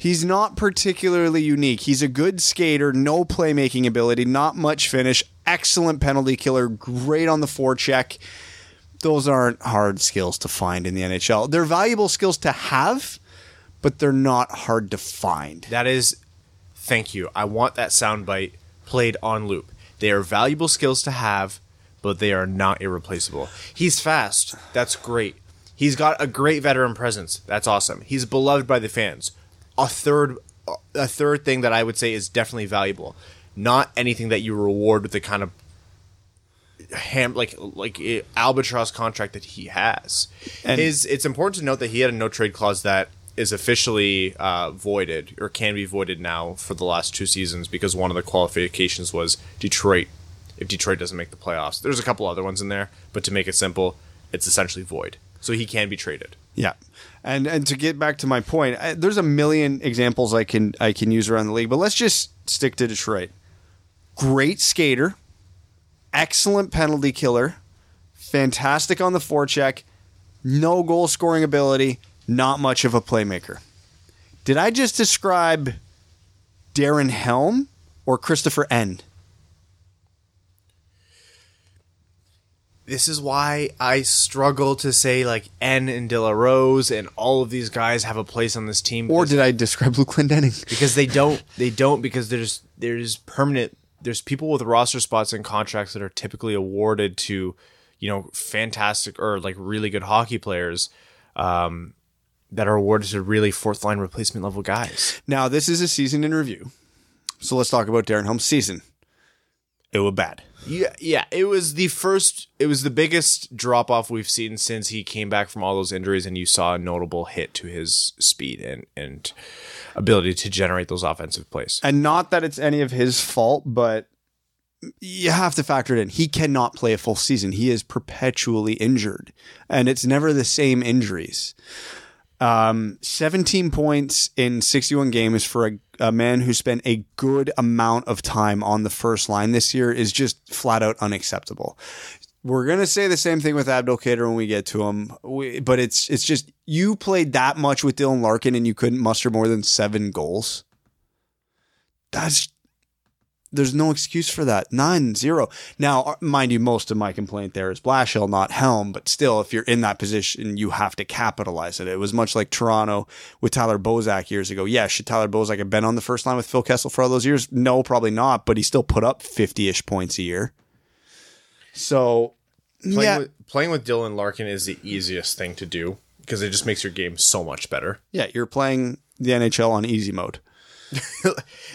He's not particularly unique. He's a good skater, no playmaking ability, not much finish, excellent penalty killer, great on the forecheck. Those aren't hard skills to find in the NHL. They're valuable skills to have, but they're not hard to find. That is, thank you. I want that soundbite played on loop. They are valuable skills to have, but they are not irreplaceable. He's fast. That's great. He's got a great veteran presence. That's awesome. He's beloved by the fans. A third, a third thing that I would say is definitely valuable. Not anything that you reward with the kind of ham like like eh, albatross contract that he has. And- His it's important to note that he had a no trade clause that is officially uh, voided or can be voided now for the last two seasons because one of the qualifications was Detroit. If Detroit doesn't make the playoffs, there's a couple other ones in there, but to make it simple, it's essentially void. So he can be traded. Yeah, and and to get back to my point, I, there's a million examples I can I can use around the league, but let's just stick to Detroit. Great skater, excellent penalty killer, fantastic on the forecheck, no goal scoring ability, not much of a playmaker. Did I just describe Darren Helm or Christoffer Ehn? This is why I struggle to say like Ehn and De La Rose and all of these guys have a place on this team. Or because- did I describe Luke Glendening? [laughs] because they don't they don't because there's there's permanent there's people with roster spots and contracts that are typically awarded to, you know, fantastic or like really good hockey players, um, that are awarded to really fourth line replacement level guys. Now, this is a season in review. So let's talk about Darren Helm's season. It was bad. Yeah, yeah. It was the first. It was the biggest drop off we've seen since he came back from all those injuries, and you saw a notable hit to his speed and and ability to generate those offensive plays. And not that it's any of his fault, but you have to factor it in. He cannot play a full season. He is perpetually injured, and it's never the same injuries. Um, 17 points in 61 games for a, a man who spent a good amount of time on the first line this year is just flat out unacceptable. We're gonna say the same thing with Abdelkader when we get to him, we, but it's it's just you played that much with Dylan Larkin and you couldn't muster more than seven goals. That's there's no excuse for that. None, zero. Now, uh, mind you, most of my complaint there is Blashill, not Helm, but still, if you're in that position, you have to capitalize it. It was much like Toronto with Tyler Bozak years ago. Yeah, should Tyler Bozak have been on the first line with Phil Kessel for all those years? No, probably not, but he still put up 50 ish points a year. So, Playing, yeah, with, playing with Dylan Larkin is the easiest thing to do because it just makes your game so much better. yeah, you're playing the NHL on easy mode.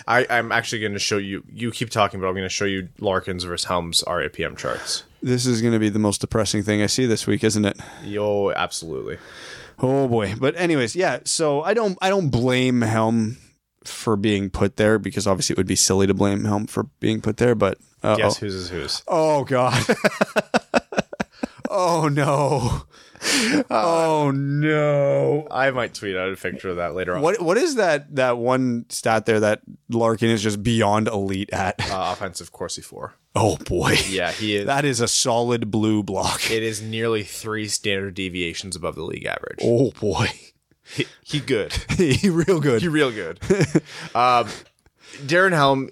I, I'm actually going to show you. You keep talking, but I'm going to show you Larkin's versus Helms RAPM charts. This is going to be the most depressing thing I see this week, isn't it? Yo, absolutely. Oh boy. But anyways, yeah. So I don't I don't blame Helm for being put there because obviously it would be silly to blame Helm for being put there. But uh, Guess whose is whose. oh god. [laughs] oh no. [laughs] Oh no. I might tweet out a picture of that later on. What what is that that one stat there that Larkin is just beyond elite at? Uh, offensive Corsi for. Oh boy. Yeah, he is. That is a solid blue block. it is nearly three standard deviations above the league average. Oh boy. He, he good. [laughs] he real good. He real good. um, Darren Helm,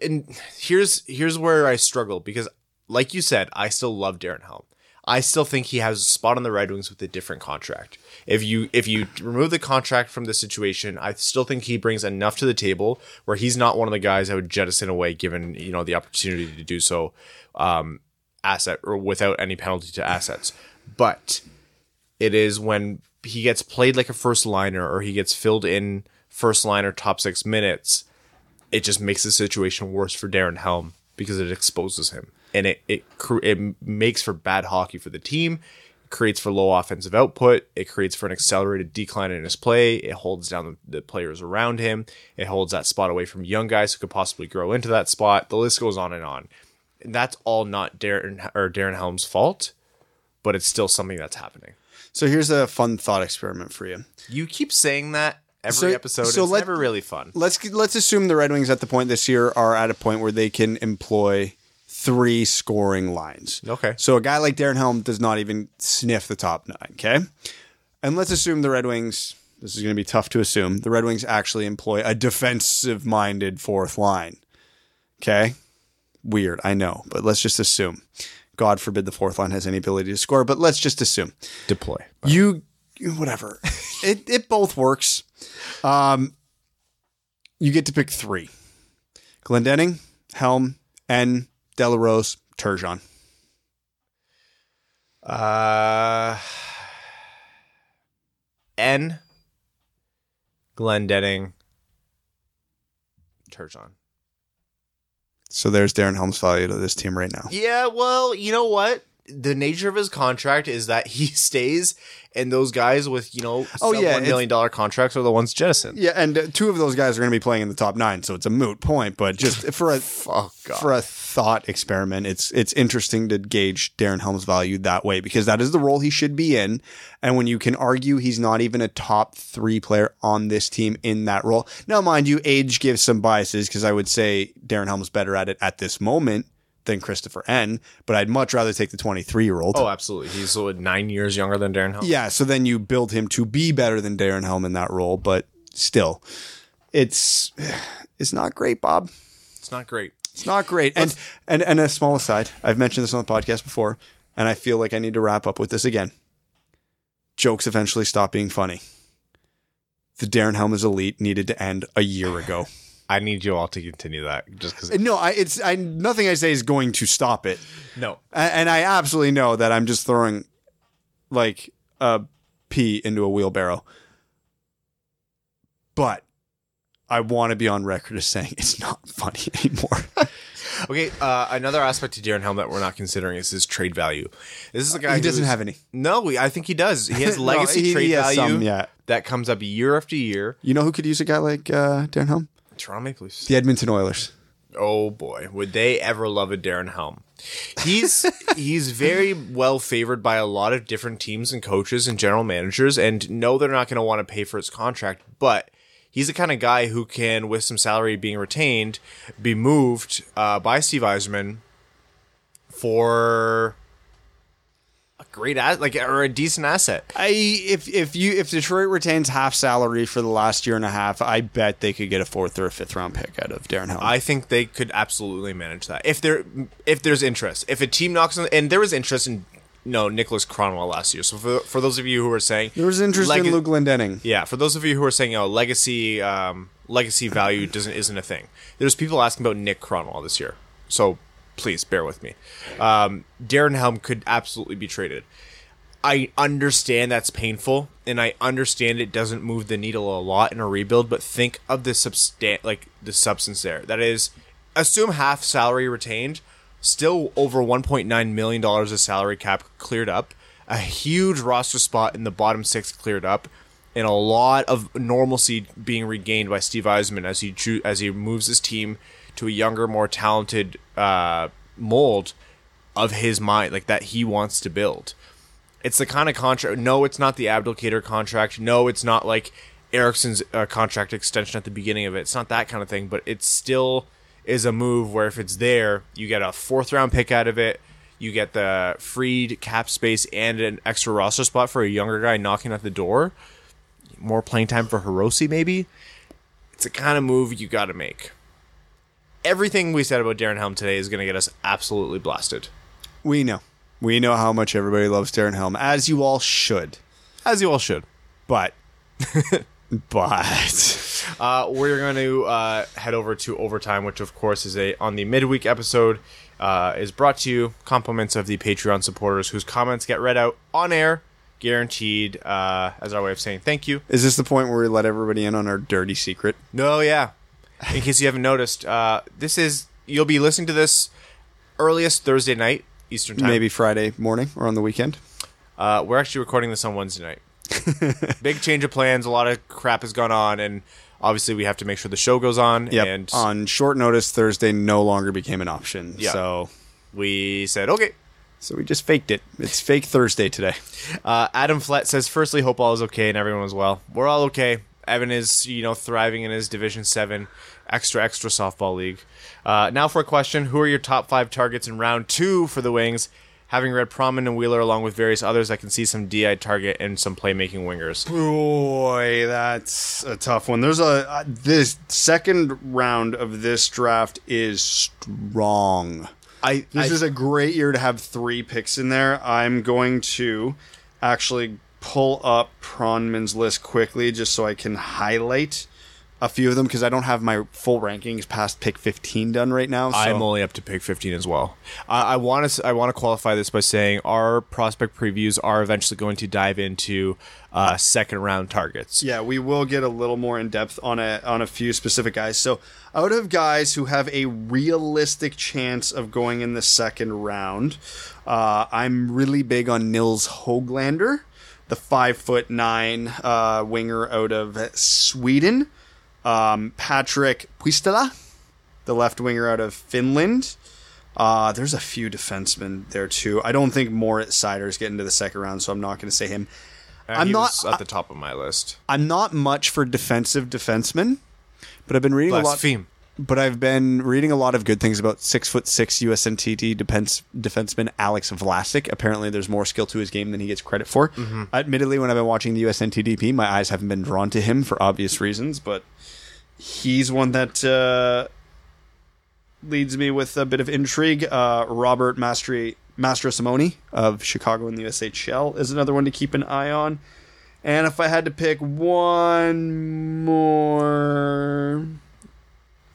and here's here's where I struggle because, like you said, I still love Darren Helm. I still think he has a spot on the Red Wings with a different contract. If you if you remove the contract from the situation, I still think he brings enough to the table where he's not one of the guys I would jettison away given you know the opportunity to do so, um, asset or without any penalty to assets. But it is when he gets played like a first liner or he gets filled in first liner top six minutes, it just makes the situation worse for Darren Helm because it exposes him and it it it makes for bad hockey for the team. It creates for low offensive output. It creates for an accelerated decline in his play. It holds down the, the players around him. It holds that spot away from young guys who could possibly grow into that spot. The list goes on and on. And that's all not Darren or Darren Helm's fault, but it's still something that's happening. So here's a fun thought experiment for you. You keep saying that every So- episode. so it's let- never really fun. Let's let's assume the Red Wings at the point this year are at a point where they can employ three scoring lines. Okay. So a guy like Darren Helm does not even sniff the top nine. Okay. And let's assume the Red Wings. This is going to be tough to assume. The Red Wings actually employ a defensive minded fourth line. Okay. Weird, I know, but let's just assume. God forbid the fourth line has any ability to score, but let's just assume Deploy. you whatever it it both works um you get to pick three glendening helm and delarose turgeon Uh, Ehn. Glendening. Turgeon. so there's darren helm's value to this team right now Yeah, well, you know what? The nature of his contract is that he [laughs] stays, and those guys with you know Oh, yeah, one million dollar contracts are the ones jettisoned. yeah and uh, two of those guys are going to be playing in the top nine so it's a moot point but just [laughs] for a Oh for a thought experiment it's it's interesting to gauge darren helm's value that way because that is the role he should be in and when you can argue he's not even a top three player on this team in that role now mind you age gives some biases because i would say darren helm's better at it at this moment than christoffer ehn but i'd much rather take the 23 year old Oh, absolutely. He's what, nine years younger than Darren Helm. yeah, so then you build him to be better than Darren Helm in that role, but still, it's it's not great, Bob. It's not great. It's not great. And and and a small aside, I've mentioned this on the podcast before, and I feel like I need to wrap up with this again. Jokes eventually stop being funny. The Darren Helm is elite needed to end a year ago. [laughs] I need you all to continue that just because. No, I, it's I, nothing I say is going to stop it. No. A- And I absolutely know that I'm just throwing like a pea into a wheelbarrow. But I want to be on record as saying it's not funny [laughs] anymore. Okay, uh, another aspect to Darren Helm that we're not considering is his trade value. This is a guy he doesn't have any. No, I think he does. He has [laughs] No, legacy he- trade he has value some, yeah. that comes up year after year. You know who could use a guy like uh, Darren Helm? Toronto Maple Leafs. The Edmonton Oilers. Oh boy, would they ever love a Darren Helm? He's he's very well favored by a lot of different teams and coaches and general managers, and no, they're not going to want to pay for his contract, but he's the kind of guy who can, with some salary being retained, be moved uh, by Steve Yzerman for great as- like or a decent asset. I if if you if Detroit retains half salary for the last year and a half, I bet they could get a fourth or a fifth round pick out of Darren Helm. I think they could absolutely manage that if there if there's interest. If a team knocks on and there was interest in no Niklas Kronwall last year. So for for those of you who are saying there was interest leg- in Luke Glendening. yeah, for those of you who are saying, oh, legacy um, legacy value doesn't isn't a thing. There's people asking about Nick Kronwall this year, so please bear with me. Um, Darren Helm could absolutely be traded. I understand that's painful, and I understand it doesn't move the needle a lot in a rebuild. But think of the substan- like the substance there. That is, assume half salary retained, still over 1.9 million dollars of salary cap cleared up, a huge roster spot in the bottom six cleared up, and a lot of normalcy being regained by Steve Yzerman as he as he moves his team to a younger, more talented uh, mold of his mind, like that he wants to build. It's the kind of contract. No, it's not the Abdelkader contract. No, it's not like Ericsson's uh, contract extension at the beginning of it. It's not that kind of thing, but it still is a move where if it's there, you get a fourth round pick out of it. You get the freed cap space and an extra roster spot for a younger guy knocking at the door. More playing time for Hirose, maybe. It's a kind of move you got to make. Everything we said about Darren Helm today is going to get us absolutely blasted. We know. We know how much everybody loves Darren Helm, as you all should. As you all should. But [laughs] but Uh, we're going to uh, head over to overtime, which of course is a on the midweek episode. Uh, is brought to you compliments of the Patreon supporters whose comments get read out on air, guaranteed. Uh, as our way of saying thank you. is this the point where we let everybody in on our dirty secret? No, yeah. In case you haven't noticed, uh, this is you'll be listening to this earliest Thursday night Eastern time. Maybe Friday morning or on the weekend. Uh, we're actually recording this on Wednesday night. [laughs] Big change of plans. A lot of crap has gone on, and obviously we have to make sure the show goes on. Yep. And on short notice, Thursday no longer became an option. Yeah. So we said, okay. so we just faked it. It's fake Thursday today. Uh, Adam Flett says, firstly, hope all is okay and everyone is well. We're all okay. Evan is, you know, thriving in his Division 7 extra, extra softball league. Uh, now for a question. Who are your top five targets in round two for the Wings? Having read Pronman and Wheeler along with various others, I can see some DI target and some playmaking wingers. Boy, that's a tough one. There's a uh, this second round of this draft is strong. I, This I- is a great year to have three picks in there. I'm going to actually pull up Pronman's list quickly just so I can highlight a few of them because I don't have my full rankings past pick 15 done right now. So. I'm only up to pick 15 as well. I, I want to I want to qualify this by saying our prospect previews are eventually going to dive into uh, second round targets. Yeah, we will get a little more in depth on a on a few specific guys. So, out of guys who have a realistic chance of going in the second round, uh, I'm really big on Nils Hoglander, the five foot nine uh, winger out of Sweden. Um, Patrik Puistola, the left winger out of Finland. Uh, there's a few defensemen there too. I don't think Moritz Seider's get into the second round, so I'm not going to say him. Uh, I'm not- at the top of my list. I'm not much for defensive defensemen, but I've been reading a lot. But I've been reading a lot of good things about six foot six USNTD defense defenseman Alex Vlasic. Apparently, there's more skill to his game than he gets credit for. Admittedly, when I've been watching the USNTDP, my eyes haven't been drawn to him for obvious reasons. But he's one that uh, leads me with a bit of intrigue. Uh, Robert Mastri Mastrosimone of Chicago in the USHL is another one to keep an eye on. And if I had to pick one more,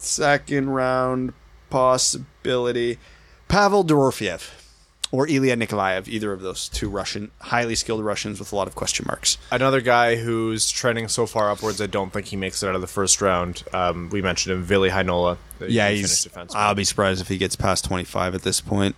second round possibility. Pavel Dorofeyev or Ilya Nikolaev, either of those two Russian, highly skilled Russians with a lot of question marks. Another guy who's trending so far upwards, I don't think he makes it out of the first round. Um, we mentioned him, Ville Heinola. the Yeah, he's. I'll be surprised if he gets past 25 at this point.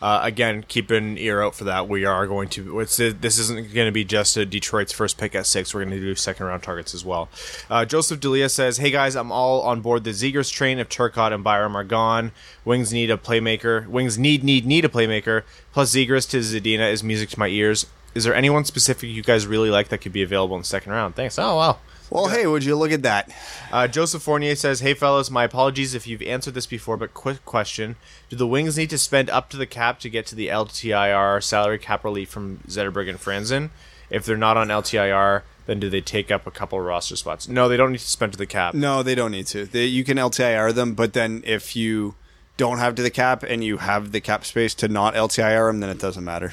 Uh, again, keep an ear out for that. We are going to. This isn't going to be just a Detroit's first pick at six. We're going to do second round targets as well. Uh, Joseph Delia says, "Hey guys, I'm all on board the Zegras train. If Turcotte and Byram are gone, Wings need a playmaker. Wings need need need a playmaker. Plus Zegras to Zadina is music to my ears. Is there anyone specific you guys really like that could be available in second round? Thanks. Oh wow." Well, hey, would you look at that? Uh, Joseph Fournier says, "Hey fellas, my apologies if you've answered this before, but quick question: Do the Wings need to spend up to the cap to get to the LTIR salary cap relief from Zetterberg and Franzen? If they're not on LTIR, then do they take up a couple roster spots? No, they don't need to spend to the cap. No, they don't need to. They, you can LTIR them, but then if you don't have to the cap and you have the cap space to not LTIR them, then it doesn't matter.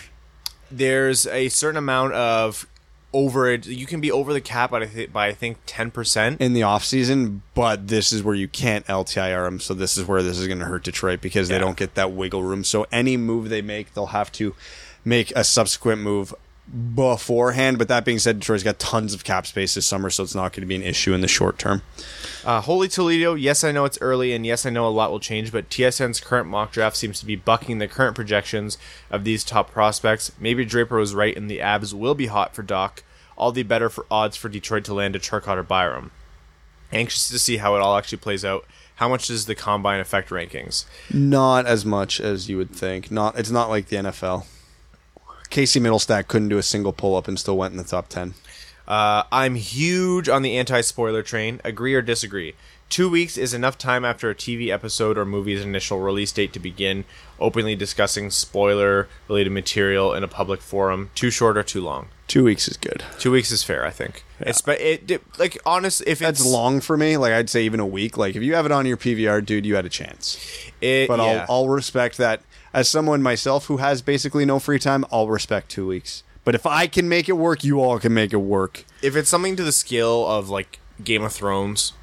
There's a certain amount of over it. You can be over the cap by I, th- by I think ten percent. in the off season, but this is where you can't LTIR them. So this is where this is going to hurt Detroit because they don't get that wiggle room. So any move they make, they'll have to make a subsequent move beforehand. But that being said, Detroit's got tons of cap space this summer, so it's not going to be an issue in the short term. Uh, Holy Toledo, yes, I know it's early, and yes, I know a lot will change, but TSN's current mock draft seems to be bucking the current projections of these top prospects. Maybe Draper was right, and the Habs will be hot for Dach. All the better for odds for Detroit to land a Turcotte or Byram. Anxious to see how it all actually plays out. How much does the combine affect rankings? Not as much as you would think. Not it's not like the NFL. Casey Mittelstadt couldn't do a single pull up and still went in the top ten. Uh, I'm huge on the anti spoiler train. Agree or disagree? Two weeks is enough time after a TV episode or movie's initial release date to begin openly discussing spoiler related material in a public forum. Too short or too long? Two weeks is good. Two weeks is fair, I think. It's but it, it like honest if it's That's long for me. Like I'd say even a week. Like if you have it on your PVR, dude, you had a chance. It, But yeah. I'll I'll respect that. As someone myself who has basically no free time, I'll respect two weeks. But if I can make it work, you all can make it work. if it's something to the scale of like Game of Thrones,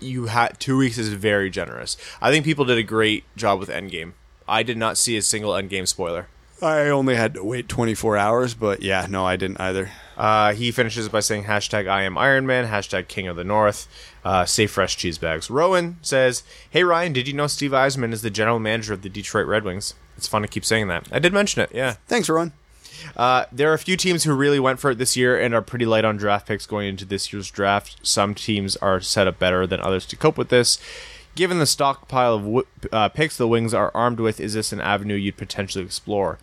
you had two weeks is very generous. I think people did a great job with Endgame. I did not see a single Endgame spoiler. I only had to wait 24 hours, but yeah, no, I didn't either. Uh, he finishes by saying hashtag I am Iron Man, hashtag King of the North, uh, say fresh cheese bags. Rowan says, Hey Ryan, did you know Steve Yzerman is the general manager of the Detroit Red Wings? It's fun to keep saying that. I did mention it, yeah. Thanks, Rowan. Uh, there are a few teams who really went for it this year and are pretty light on draft picks going into this year's draft. Some teams are set up better than others to cope with this. Given the stockpile of w- uh, picks the Wings are armed with, is this an avenue you'd potentially explore?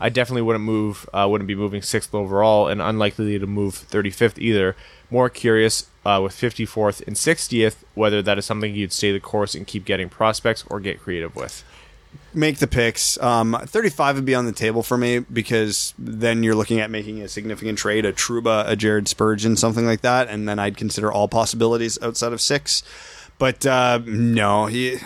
I definitely wouldn't move, uh, wouldn't be moving sixth overall, and unlikely to move 35th either. More curious uh, with 54th and 60th whether that is something you'd stay the course and keep getting prospects or get creative with. Make the picks. Um, 35 would be on the table for me because then you're looking at making a significant trade, a Trouba, a Jared Spurgeon, something like that, and then I'd consider all possibilities outside of six. But uh, no, he,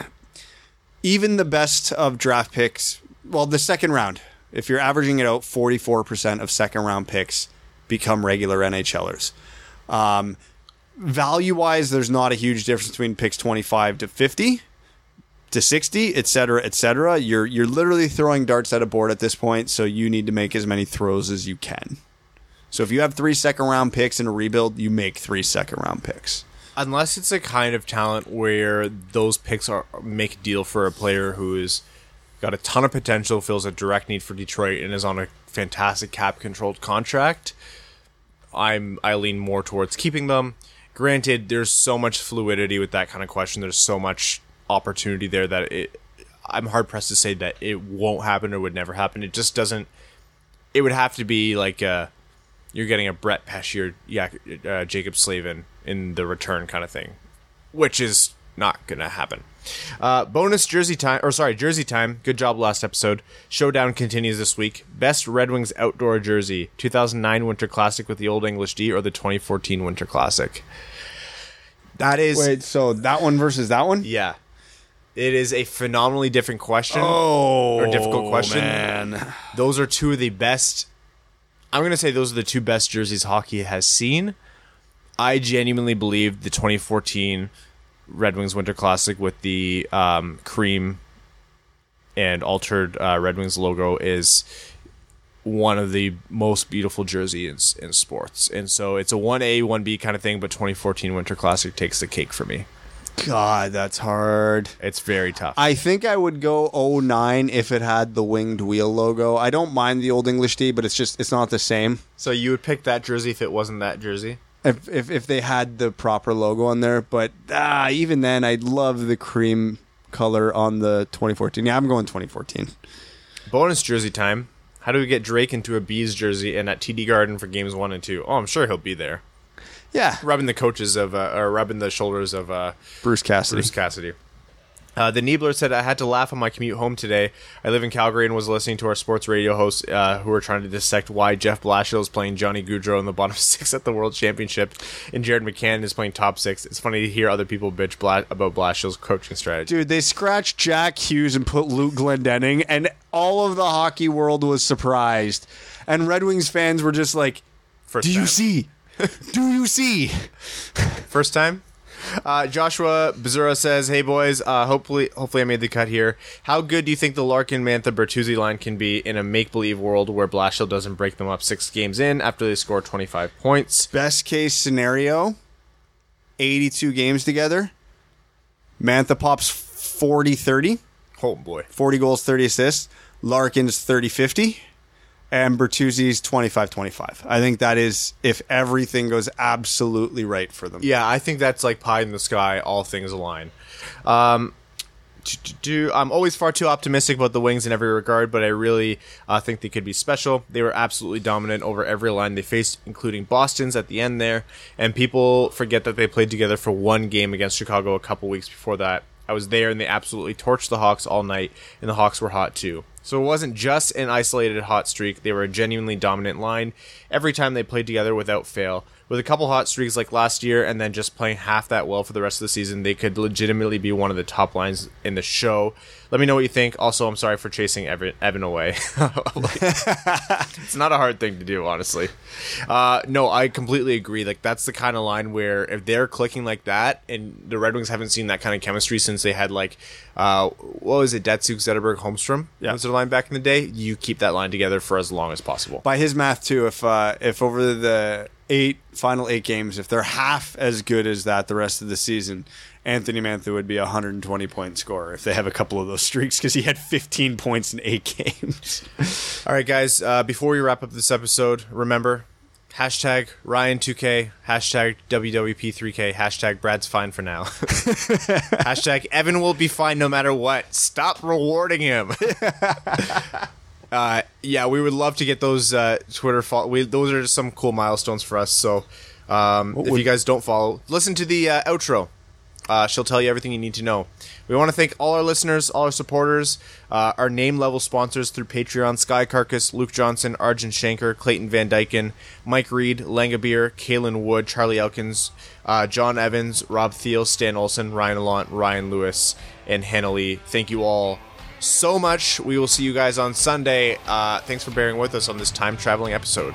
even the best of draft picks, well, the second round, if you're averaging it out, 44% of second round picks become regular NHLers. Um, value wise, there's not a huge difference between picks 25 to 50 to 60, et cetera, et cetera. You're, you're literally throwing darts at a board at this point, so you need to make as many throws as you can. So if you have three second round picks in a rebuild, you make three second round picks. unless it's a kind of talent where those picks are make a deal for a player who is got a ton of potential, feels a direct need for Detroit, and is on a fantastic cap controlled contract. I'm I lean more towards keeping them. Granted, there's so much fluidity with that kind of question. There's so much opportunity there that it. I'm hard pressed to say that it won't happen or would never happen. It just doesn't. It would have to be like a you're getting a Brett Pesce or yeah, uh, Jaccob Slavin in the return kind of thing, which is not gonna happen. Uh, bonus jersey time, or sorry, jersey time. Good job last episode. Showdown continues this week. Best Red Wings outdoor jersey: 2009 Winter Classic with the Old English D, or the 2014 Winter Classic. That is, Wait, so that one versus that one? yeah, it is a phenomenally different question. Oh, Or difficult question. man. those are two of the best. I'm gonna say those are the two best jerseys hockey has seen. I genuinely believe the 2014 Red Wings Winter Classic with the um, cream and altered uh, Red Wings logo is one of the most beautiful jerseys in, in sports. And so it's a 1A, 1B kind of thing, but 2014 Winter Classic takes the cake for me. God, that's hard. It's very tough. I think I would go 09 if it had the winged wheel logo. I don't mind the old English D, but it's just it's not the same. so you would pick that jersey if it wasn't that jersey? If if, if they had the proper logo on there, but ah, even then, I'd love the cream color on the 2014. Yeah, I'm going 2014. Bonus jersey time. How do we get Drake into a Bees jersey and at TD Garden for games one and two? Oh, I'm sure he'll be there. Yeah, Rubbing the coaches of, uh, or rubbing the shoulders of uh, Bruce Cassidy. Bruce Cassidy. Uh, the Niebler said, I had to laugh on my commute home today. I live in Calgary and was listening to our sports radio hosts uh, who were trying to dissect why Jeff Blashill is playing Johnny Gaudreau in the bottom [laughs] six at the World Championship and Jared McCann is playing top six. It's funny to hear other people bitch Bla- about Blashill's coaching strategy. Dude, they scratched Jack Hughes and put Luke Glendening, and all of the hockey world was surprised. And Red Wings fans were just like, First "Do you see? Do you see?" First time? Uh, Joshua Bazura says, "Hey boys, uh, hopefully, hopefully I made the cut here. How good do you think the Larkin Mantha Bertuzzi line can be in a make believe world where Blashill doesn't break them up six games in after they score twenty five points? Best case scenario, 82 games together. Mantha pops 40 30, Oh boy, 40 goals, 30 assists. Larkin's 30 50. And Bertuzzi's 25 25. I think that is if everything goes absolutely right for them. yeah, I think that's like pie in the sky. All things align." Um, do- I'm always far too optimistic about the Wings in every regard, but I really uh, think they could be special. They were absolutely dominant over every line they faced, including Boston's at the end there. And people forget that they played together for one game against Chicago a couple weeks before that. I was there and they absolutely torched the Hawks all night, and the Hawks were hot too. So it wasn't just an isolated hot streak, they were a genuinely dominant line every time they played together without fail. With a couple hot streaks like last year and then just playing half that well for the rest of the season, they could legitimately be one of the top lines in the show. Let me know what you think. Also, I'm sorry for chasing Evan, Evan away. [laughs] [laughs] it's not a hard thing to do, honestly. Uh, no, I completely agree. Like that's the kind of line where if they're clicking like that, and the Red Wings haven't seen that kind of chemistry since they had like, uh, what was it, Datsyuk, Zetterberg, Holmstrom? Yeah. was their line back in the day. You keep that line together for as long as possible. by his math too, if uh, if over the eight final eight games, if they're half as good as that the rest of the season, Anthony Mantha would be a 120 point scorer if they have a couple of those streaks because he had 15 points in eight [laughs] games. All right, guys. Uh, before we wrap up this episode, remember hashtag Ryan2K, hashtag WWP3K, hashtag Brad's fine for now, [laughs] hashtag Evan will be fine no matter what. Stop rewarding him. [laughs] uh, yeah, we would love to get those uh, Twitter follow. We, those are just some cool milestones for us. So um, if would- you guys don't follow, listen to the uh, outro. Uh, she'll tell you everything you need to know. We want to thank all our listeners, all our supporters, uh, our name level sponsors through Patreon Sky Carcass, Luke Johnson, Arjun Shanker, Clayton Van Dyken, Mike Reed, Langabeer, Kalen Wood, Charlie Elkins, uh, John Evans, Rob Thiel, Stan Olson, Ryan Allant, Ryan Lewis, and Hannah Lee. Thank you all so much. We will see you guys on Sunday. Uh, thanks for bearing with us on this time traveling episode.